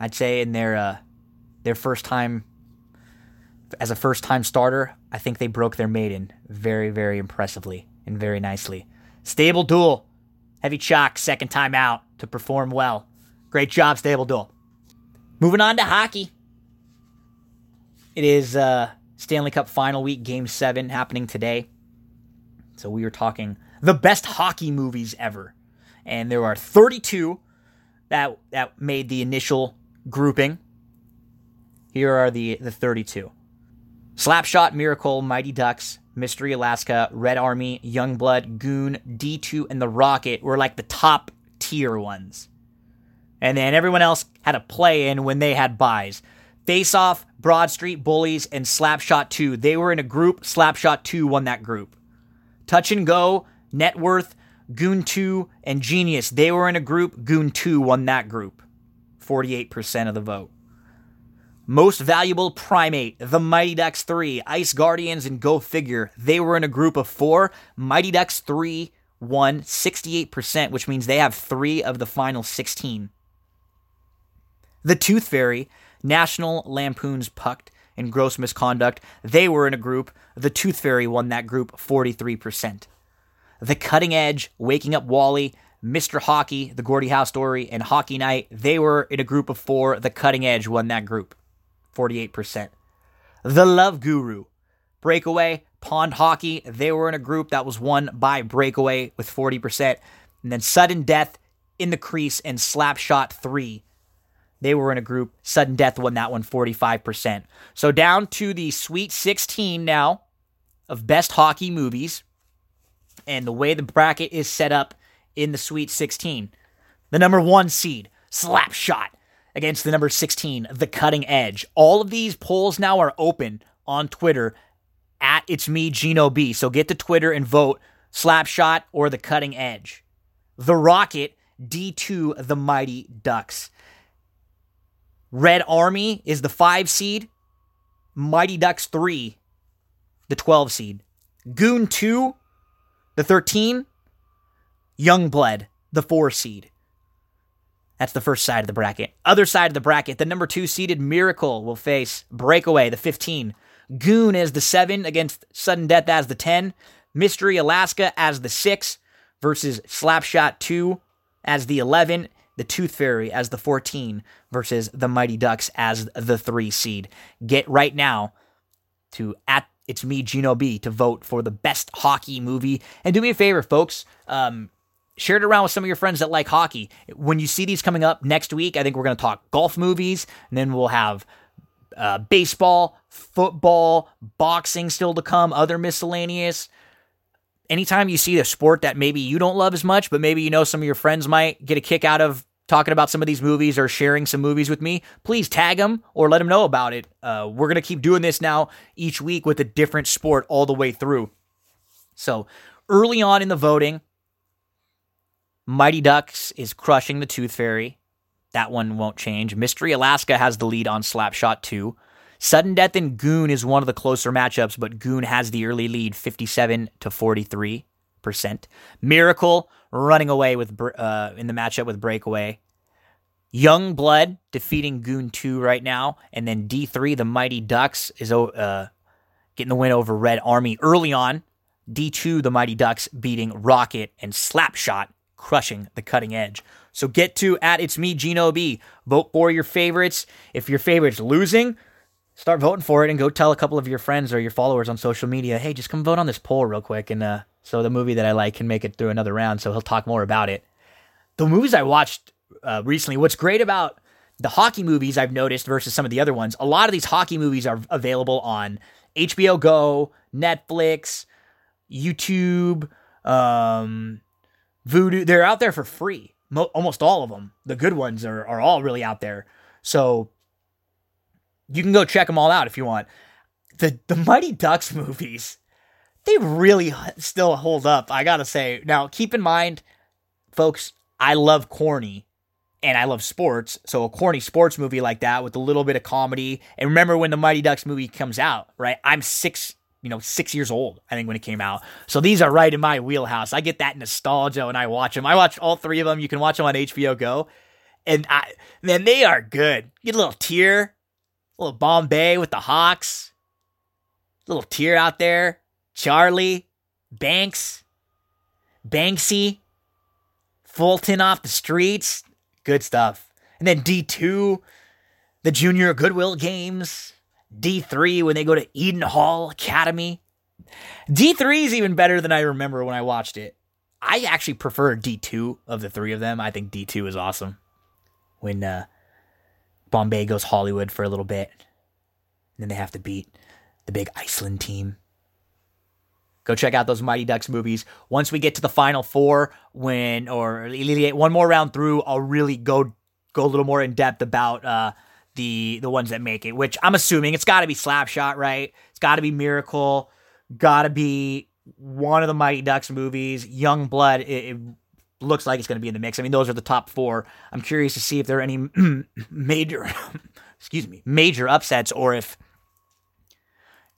I'd say in their uh, their first time as a first time starter, I think they broke their maiden very, very impressively and very nicely. Stable duel. Heavy chalk, second time out to perform well. Great job, stable duel. Moving on to hockey. It is uh, Stanley Cup final week, game seven, happening today. So we are talking the best hockey movies ever. And there are 32 that that made the initial grouping. Here are the, the 32. Slapshot, Miracle, Mighty Ducks, Mystery Alaska, Red Army, Youngblood, Goon, D2, and The Rocket were like the top tier ones. And then everyone else had a play in when they had buys. Face Off, Broad Street Bullies, and Slapshot 2. They were in a group. Slapshot 2 won that group. Touch and Go, Net Worth, Goon 2, and Genius. They were in a group. Goon 2 won that group. 48% of the vote. Most Valuable Primate, The Mighty Ducks 3, Ice Guardians, and Go Figure. They were in a group of four. Mighty Ducks 3 won 68%, which means they have three of the final 16. The Tooth Fairy, National Lampoon's Pucked and Gross Misconduct. They were in a group. The Tooth Fairy won that group 43%. The Cutting Edge, Waking Up Wally, Mr. Hockey, The Gordie Howe Story, and Hockey Night, they were in a group of four. The Cutting Edge won that group 48%. The Love Guru, Breakaway, Pond Hockey, they were in a group that was won by Breakaway with 40%. And then Sudden Death, In the Crease, and Slapshot 3 they were in a group. Sudden Death won that one 45%. So down to the Sweet 16 now of best hockey movies. And the way the bracket is set up in the Sweet 16. The number one seed, Slapshot, against the number 16, The Cutting Edge. All of these polls now are open on Twitter at It's Me, Gino B. So get to Twitter and vote Slapshot or The Cutting Edge. The Rocket, D2, The Mighty Ducks. Red Army is the five seed. Mighty Ducks 3, the 12 seed. Goon 2, the 13. Youngblood, the 4 seed. That's the first side of the bracket. Other side of the bracket, the number 2 seeded Miracle will face Breakaway, the 15. Goon as the 7 against Sudden Death as the 10. Mystery Alaska as the 6 versus Slapshot 2 as the 11 the Tooth Fairy as the 14 versus the Mighty Ducks as the 3 seed. Get right now to at it's me Gino B to vote for the best hockey movie and do me a favor folks um, share it around with some of your friends that like hockey. When you see these coming up next week, I think we're going to talk golf movies, and then we'll have uh, baseball, football, boxing still to come, other miscellaneous anytime you see a sport that maybe you don't love as much, but maybe you know some of your friends might get a kick out of talking about some of these movies or sharing some movies with me, please tag them or let them know about it. Uh, we're going to keep doing this now each week with a different sport all the way through. So, early on in the voting, Mighty Ducks is crushing the Tooth Fairy. That one won't change. Mystery Alaska has the lead on Slapshot 2. Sudden Death and Goon is one of the closer matchups, but Goon has the early lead 57 to 43%. Miracle running away with uh, in the matchup with Breakaway. Young Blood defeating Goon 2 right now. And then D3, the Mighty Ducks, is uh, getting the win over Red Army early on. D2, the Mighty Ducks beating Rocket and Slapshot crushing the cutting edge. So get to at it's me Gino B. Vote for your favorites. If your favorite's losing, start voting for it and go tell a couple of your friends or your followers on social media, hey, just come vote on this poll real quick, and uh, so the movie that I like can make it through another round. So he'll talk more about it. The movies I watched uh, recently, what's great about the hockey movies I've noticed versus some of the other ones, a lot of these hockey movies are available on HBO Go, Netflix, YouTube, um, Vudu. They're out there for free. Mo- almost all of them. The good ones are, are all really out there. So you can go check them all out if you want. The the Mighty Ducks movies, they really still hold up. I gotta say. Now keep in mind, folks, I love corny and I love sports. So a corny sports movie like that with a little bit of comedy. And remember when the Mighty Ducks movie comes out, right? I'm six you know, six years old, I think, when it came out. So these are right in my wheelhouse. I get that nostalgia when I watch them. I watch all three of them. You can watch them on HBO Go. And I, man, they are good. Get a little tear, a little Bombay with the Hawks, little tear out there. Charlie, Banks, Banksy, Fulton off the streets. Good stuff. And then D2, the Junior Goodwill Games. D3 when they go to Eden Hall Academy. D3 is even better than I remember when I watched it. I actually prefer D2 of the three of them. I think D2 is awesome. When uh, Bombay goes Hollywood for a little bit, and then they have to beat the big Iceland team. Go check out those Mighty Ducks movies. Once we get to the final four, when or one more round through, I'll really go go a little more in depth about uh, the the ones that make it, which I'm assuming it's got to be Slapshot, right? It's got to be Miracle, got to be one of the Mighty Ducks movies. Young Blood, it, it looks like it's going to be in the mix. I mean, those are the top four. I'm curious to see if there are any major, excuse me, major upsets, or if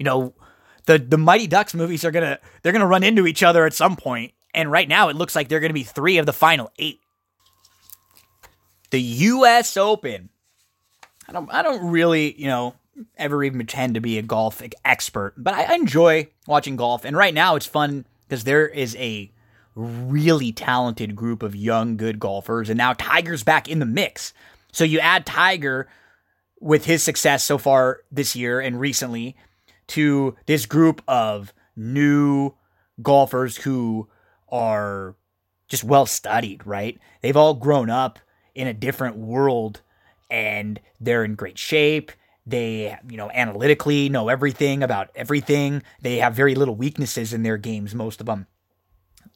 you know the the Mighty Ducks movies are gonna they're gonna run into each other at some point. And right now, it looks like they're to be three of the final eight. The U.S. Open I don't I don't really, you know, ever even pretend to be a golf expert, but I enjoy watching golf. And right now it's fun because there is a really talented group of young good golfers and now Tiger's back in the mix. So you add Tiger with his success so far this year and recently to this group of new golfers who are just well studied, right? They've all grown up in a different world and they're in great shape. They, you know, analytically know everything about everything. They have very little weaknesses in their games, most of them.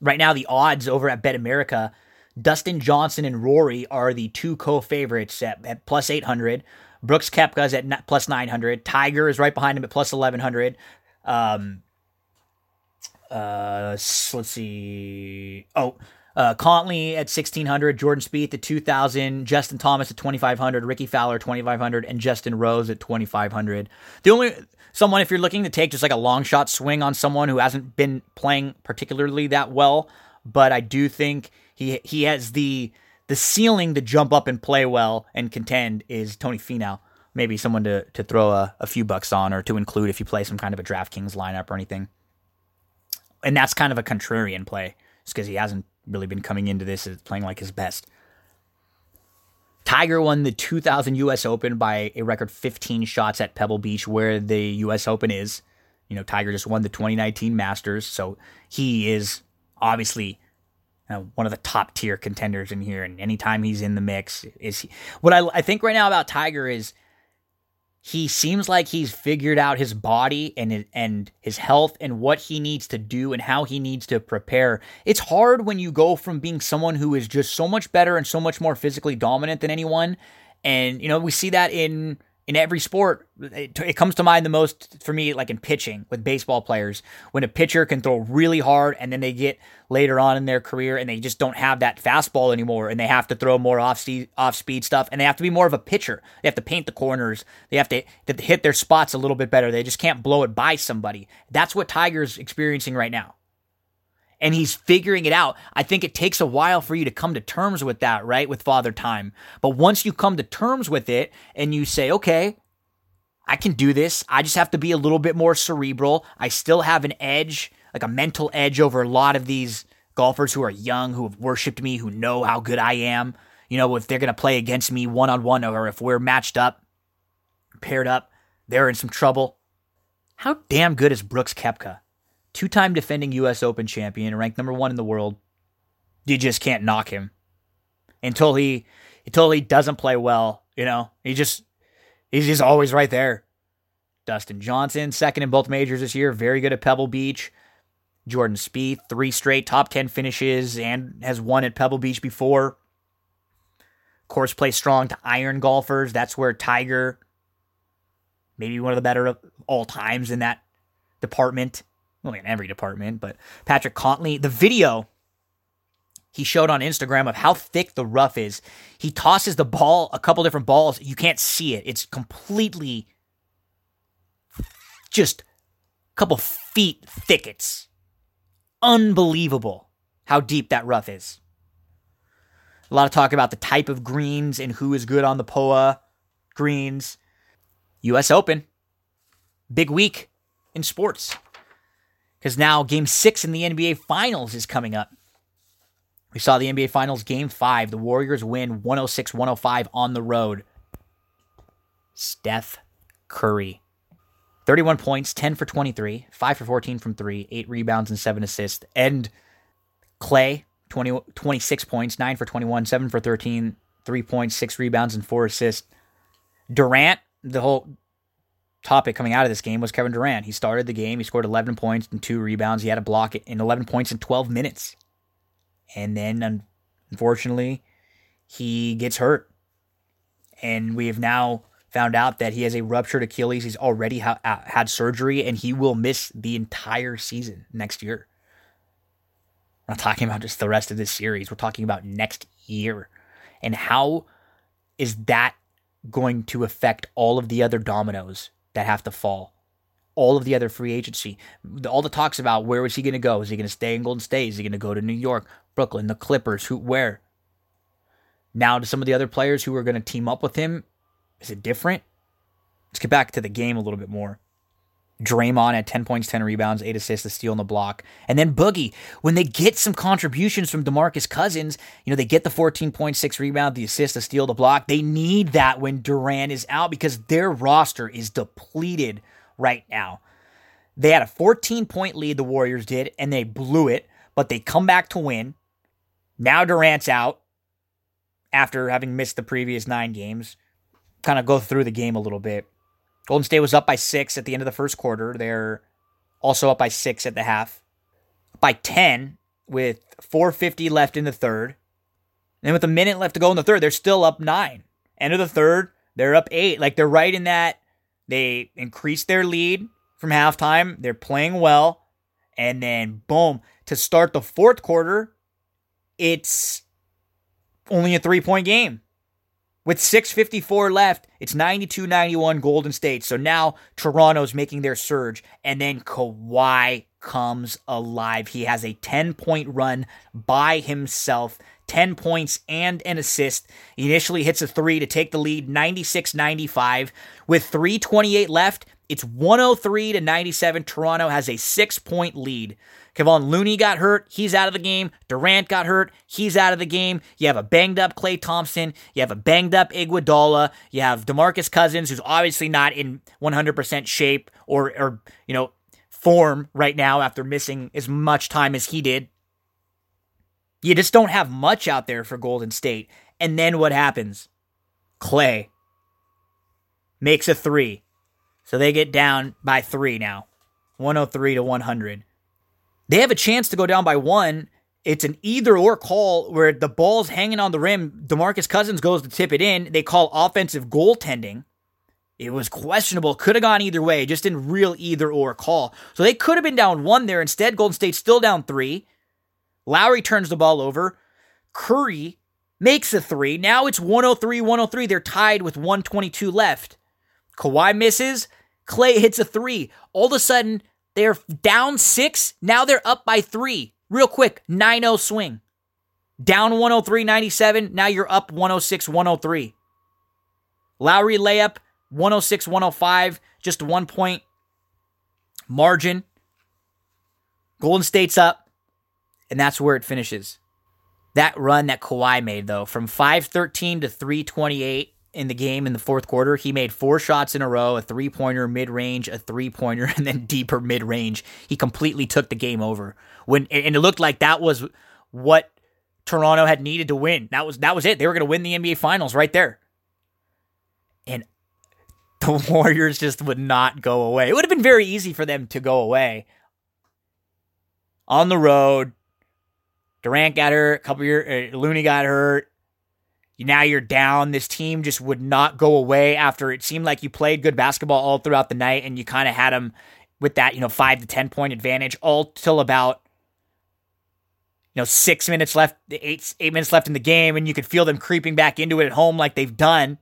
Right now, the odds over at Bet America, Dustin Johnson and Rory are the two co-favorites at, at plus 800. Brooks Koepka's at plus 900. Tiger is right behind him at plus 1100. Um, uh, let's see. Oh, uh, Cantlay at 1600, Jordan Spieth at 2000, Justin Thomas at 2500, Rickie Fowler 2500, and Justin Rose at 2500. The only someone if you're looking to take just like a long shot swing on someone who hasn't been playing particularly that well, but I do think he he has the the ceiling to jump up and play well and contend is Tony Finau. Maybe someone to to throw a, a few bucks on or to include if you play some kind of a DraftKings lineup or anything. And that's kind of a contrarian play, just because he hasn't really been coming into this as playing like his best. Tiger won the 2000 US Open by a record 15 shots at Pebble Beach, where the US Open is. You know, Tiger just won the 2019 Masters, so he is obviously uh, one of the top tier contenders in here. And anytime he's in the mix, is he, what I, I think right now about Tiger is he seems like he's figured out his body and and his health and what he needs to do and how he needs to prepare. It's hard when you go from being someone who is just so much better and so much more physically dominant than anyone and you know we see that in in every sport. It, it, comes to mind the most for me, like in pitching with baseball players, when a pitcher can throw really hard and then they get later on in their career and they just don't have that fastball anymore and they have to throw more off speed, off speed stuff and they have to be more of a pitcher. They have to paint the corners. They have to, they have to hit their spots a little bit better. They just can't blow it by somebody. That's what Tiger's experiencing right now and he's figuring it out. I think it takes a while for you to come to terms with that, right? With Father Time. But once you come to terms with it and you say, okay, I can do this. I just have to be a little bit more cerebral. I still have an edge, like a mental edge over a lot of these golfers who are young, who have worshiped me, who know how good I am. You know, if they're going to play against me one on one or if we're matched up, paired up, they're in some trouble. How damn good is Brooks Koepka? Two time defending U.S. Open champion, ranked number one in the world. You just can't knock him until he until he doesn't play well. You know, he just he's just always right there. Dustin Johnson, second in both majors this year, very good at Pebble Beach. Jordan Spieth, three straight top ten finishes and has won at Pebble Beach before. Course play strong to iron golfers. That's where Tiger, maybe one of the better of all times in that department well, in every department, but Patrick Cantlay, the video he showed on Instagram of how thick the rough is. He tosses the ball, a couple different balls. You can't see it. It's completely just a couple feet thick. It's unbelievable how deep that rough is. A lot of talk about the type of greens and who is good on the POA greens. US Open. Big week in sports because now game six in the NBA Finals is coming up. We saw the NBA Finals game five. The Warriors win 106 105 on the road. Steph Curry. 31 points, 10 for 23, 5 for 14 from 3, 8 rebounds, and 7 assists. And Klay, 20, 26 points, 9 for 21, 7 for 13, 3 points, 6 rebounds, and 4 assists. Durant, the whole topic coming out of this game was Kevin Durant. He started the game, he scored 11 points and two rebounds. He had a block in 11 points in 12 minutes. And then, unfortunately, he gets hurt. And we have now found out that he has a ruptured Achilles. He's already ha- had surgery and he will miss the entire season next year. We're not talking about just the rest of this series. We're talking about next year. And how is that going to affect all of the other dominoes that have to fall. All of the other free agency, all the talks about where was he going to go? Is he going to stay in Golden State? Is he going to go to New York, Brooklyn, the Clippers? Who, where? Now to some of the other players who are going to team up with him, is it different? Let's get back to the game a little bit more. Draymond at 10 points, 10 rebounds, 8 assists, a steal on the block. And then Boogie, when they get some contributions from DeMarcus Cousins, you know, they get the 14.6 rebound, the assist, the steal, the block. They need that when Durant is out because their roster is depleted right now. They had a 14 point lead, the Warriors did, and they blew it, but they come back to win. Now Durant's out after having missed the previous nine games. Kind of go through the game a little bit. Golden State was up by six at the end of the first quarter. They're also up by six at the half, by 10 with 450 left in the third. And with a minute left to go in the third, they're still up nine. End of the third, they're up eight. Like they're right in that. They increased their lead from halftime. They're playing well. And then, boom, to start the fourth quarter, it's only a three point game. With 654 left, it's 92 91 Golden State. So now Toronto's making their surge. And then Kawhi comes alive. He has a 10 point run by himself, 10 points and an assist. He initially hits a three to take the lead 96 95. With 328 left, it's 103 to 97. Toronto has a six point lead. Kevon Looney got hurt. He's out of the game. Durant got hurt. He's out of the game. You have a banged up Klay Thompson. You have a banged up Iguodala. You have DeMarcus Cousins, who's obviously not in 100% shape or, or, you know, form right now after missing as much time as he did. You just don't have much out there for Golden State. And then what happens? Clay makes a three. So they get down by three now 103 to 100. They have a chance to go down by one. It's an either or call where the ball's hanging on the rim. Demarcus Cousins goes to tip it in. They call offensive goaltending. It was questionable. Could have gone either way. Just in real either or call. So they could have been down one there. Instead, Golden State's still down three. Lowry turns the ball over. Curry makes a three. Now it's 103 103. They're tied with 122 left. Kawhi misses. Klay hits a three. All of a sudden, they're down six. Now they're up by three. Real quick 9 0 swing. Down 103 97. Now you're up 106 103. Lowry layup 106 105, just one point margin. Golden State's up, and that's where it finishes. That run that Kawhi made, though, from 513 to 328 in the game in the fourth quarter, he made four shots in a row a three pointer, mid range, a three pointer, and then deeper mid range. He completely took the game over. When And it looked like that was what Toronto had needed to win. That was that was it. They were going to win the NBA Finals right there. And the Warriors just would not go away. It would have been very easy for them to go away. On the road, Durant got hurt, a couple years, uh, Looney got hurt. Now you're down. This team just would not go away after it seemed like you played good basketball all throughout the night and you kind of had them with that, you know, five to 10 point advantage all till about, you know, six minutes left, eight, eight minutes left in the game. And you could feel them creeping back into it at home like they've done.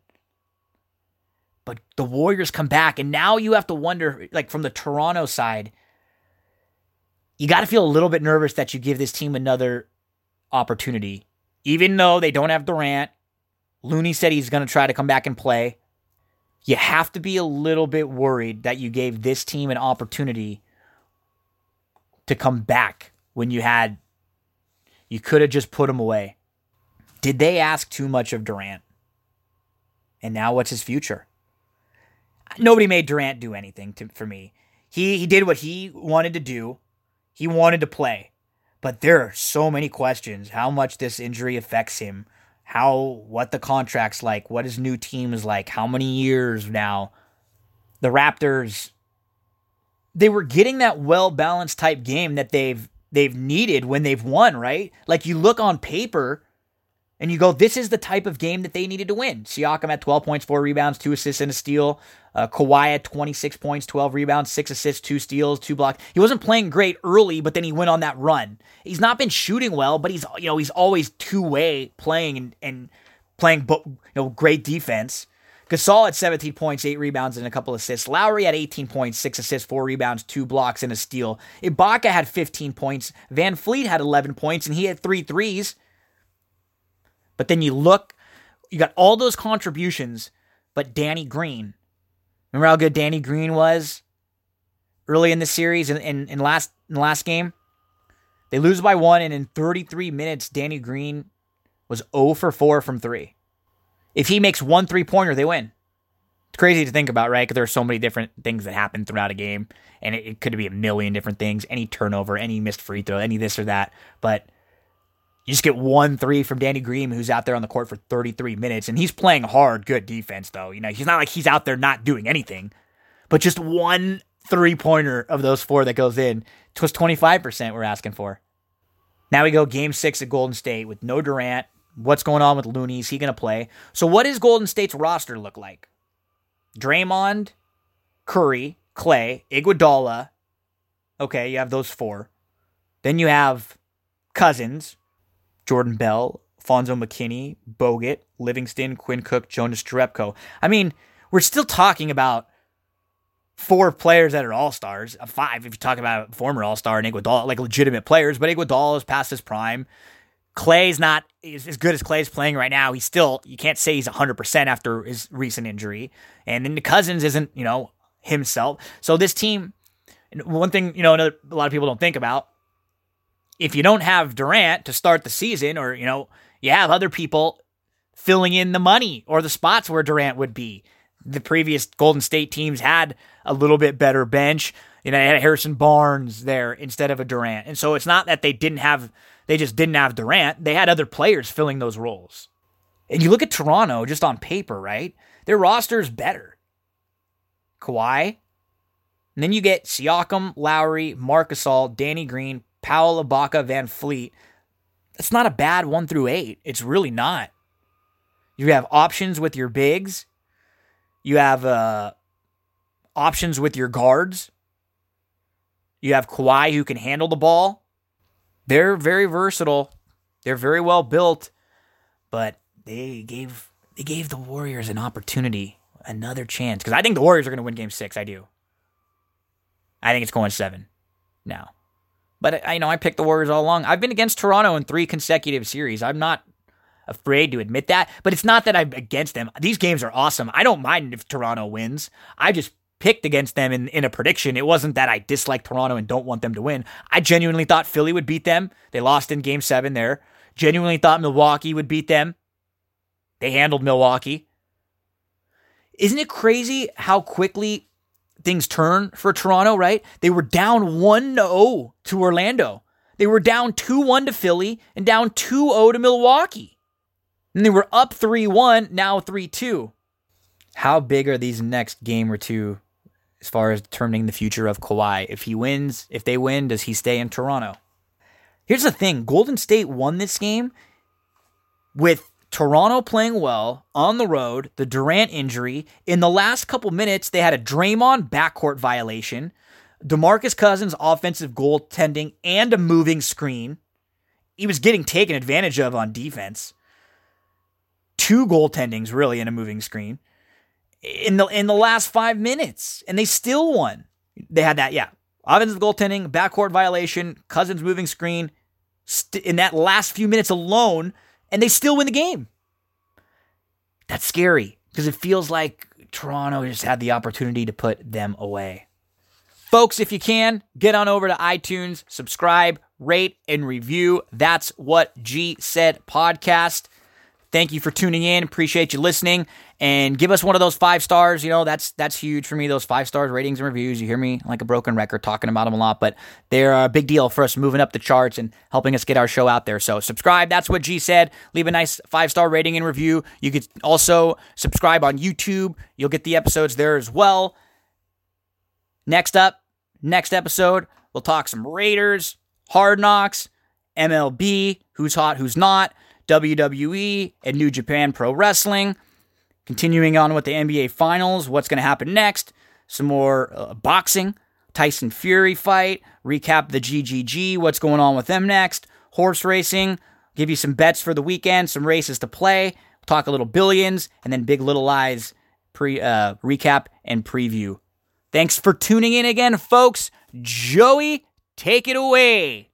But the Warriors come back, and now you have to wonder, like from the Toronto side, you got to feel a little bit nervous that you give this team another opportunity. Even though they don't have Durant, Looney said he's going to try to come back and play. You have to be a little bit worried that you gave this team an opportunity to come back when you had, you could have just put them away. Did they ask too much of Durant? And now what's his future? nobody made Durant do anything to, for me. He he did what he wanted to do. He wanted to play. But there are so many questions how much this injury affects him, how what the contract's like, what his new team is like, how many years now. The Raptors they were getting that well-balanced type game that they've they've needed when they've won, right? Like you look on paper and you go, this is the type of game that they needed to win. Siakam at 12 points, four rebounds, two assists, and a steal. Uh, Kawhi at 26 points, 12 rebounds, six assists, two steals, two blocks. He wasn't playing great early, but then he went on that run. He's not been shooting well, but he's you know he's always two way playing and, and playing you know great defense. Gasol at 17 points, 8 rebounds, and a couple assists. Lowry at 18 points, 6 assists, 4 rebounds, 2 blocks, and a steal. Ibaka had 15 points. VanVleet had 11 points, and he had three threes. But then you look, you got all those contributions, but Danny Green. Remember how good Danny Green was early in the series in, in, in last in the last game? They lose by one, and in 33 minutes, Danny Green was 0 for 4 from three. If he makes one three pointer, they win. It's crazy to think about, right? Because there are so many different things that happen throughout a game, and it, it could be a million different things any turnover, any missed free throw, any this or that. But you just get one three from Danny Green, who's out there on the court for 33 minutes, and he's playing hard, good defense, though. You know, he's not like he's out there not doing anything, but just one three pointer of those four that goes in was 25% we're asking for. Now we go game six at Golden State with no Durant. What's going on with Looney? Is he going to play? So, what does Golden State's roster look like? Draymond, Curry, Klay, Iguodala. Okay, you have those four. Then you have Cousins, Jordan Bell, Fonzo McKinnie, Bogut, Livingston, Quinn Cook, Jonas Jerebko. I mean, we're still talking about four players that are all stars, five if you talk about former all star and Iguodala, like legitimate players, but Iguodala is past his prime. Klay's not as good as Klay's playing right now. He's still, you can't say he's 100% after his recent injury. And then the Cousins isn't, you know, himself. So this team, one thing, you know, another a lot of people don't think about if you don't have Durant to start the season, or, you know, you have other people filling in the money or the spots where Durant would be. The previous Golden State teams had a little bit better bench. You know, they had Harrison Barnes there instead of a Durant. And so it's not that they didn't have, they just didn't have Durant. They had other players filling those roles. And you look at Toronto just on paper, right? Their roster is better. Kawhi. And then you get Siakam, Lowry, Marc Gasol, Danny Green, Powell, Ibaka, VanVleet. That's not a bad one through eight. It's really not. You have options with your bigs. You have uh, options with your guards. You have Kawhi who can handle the ball. They're very versatile. They're very well built, but they gave they gave the Warriors an opportunity, another chance. Because I think the Warriors are going to win Game Six. I do. I think it's going seven now. But I you know I picked the Warriors all along. I've been against Toronto in three consecutive series. I'm not afraid to admit that, but it's not that I'm against them. These games are awesome. I don't mind if Toronto wins. I just picked against them in, in a prediction. It wasn't that I dislike Toronto and don't want them to win. I genuinely thought Philly would beat them. They lost in game seven there. Genuinely thought Milwaukee would beat them. They handled Milwaukee. Isn't it crazy how quickly things turn for Toronto, right? They were down 1 0 to Orlando. They were down 2 1 to Philly and down 2 0 to Milwaukee. And they were up 3 1, now 3 2. How big are these next game or two as far as determining the future of Kawhi. If he wins, if they win, does he stay in Toronto? Here's the thing Golden State won this game with Toronto playing well on the road, the Durant injury. In the last couple minutes, they had a Draymond backcourt violation, DeMarcus Cousins offensive goaltending, and a moving screen. He was getting taken advantage of on defense. Two goaltendings, really, in a moving screen in the in the last five minutes, and they still won. They had that, yeah. Offensive goaltending, backcourt violation, Cousins moving screen st- in that last few minutes alone, and they still win the game. That's scary because it feels like Toronto just had the opportunity to put them away. Folks, if you can, get on over to iTunes, subscribe, rate, and review. That's what G said podcast. Thank you for tuning in. Appreciate you listening and give us one of those five stars. You know, that's that's huge for me. Those five stars ratings and reviews. You hear me like a broken record talking about them a lot, but they're a big deal for us moving up the charts and helping us get our show out there. So subscribe. That's what G said. Leave a nice five star rating and review. You could also subscribe on YouTube. You'll get the episodes there as well. Next up, next episode, we'll talk some Raiders, Hard Knocks, MLB, who's hot, who's not. WWE, and New Japan Pro Wrestling. Continuing on with the NBA Finals, what's going to happen next? Some more uh, boxing, Tyson Fury fight, recap the GGG, what's going on with them next, horse racing, give you some bets for the weekend, some races to play, talk a little billions, and then Big Little Lies pre uh, recap and preview. Thanks for tuning in again, folks. Joey, take it away.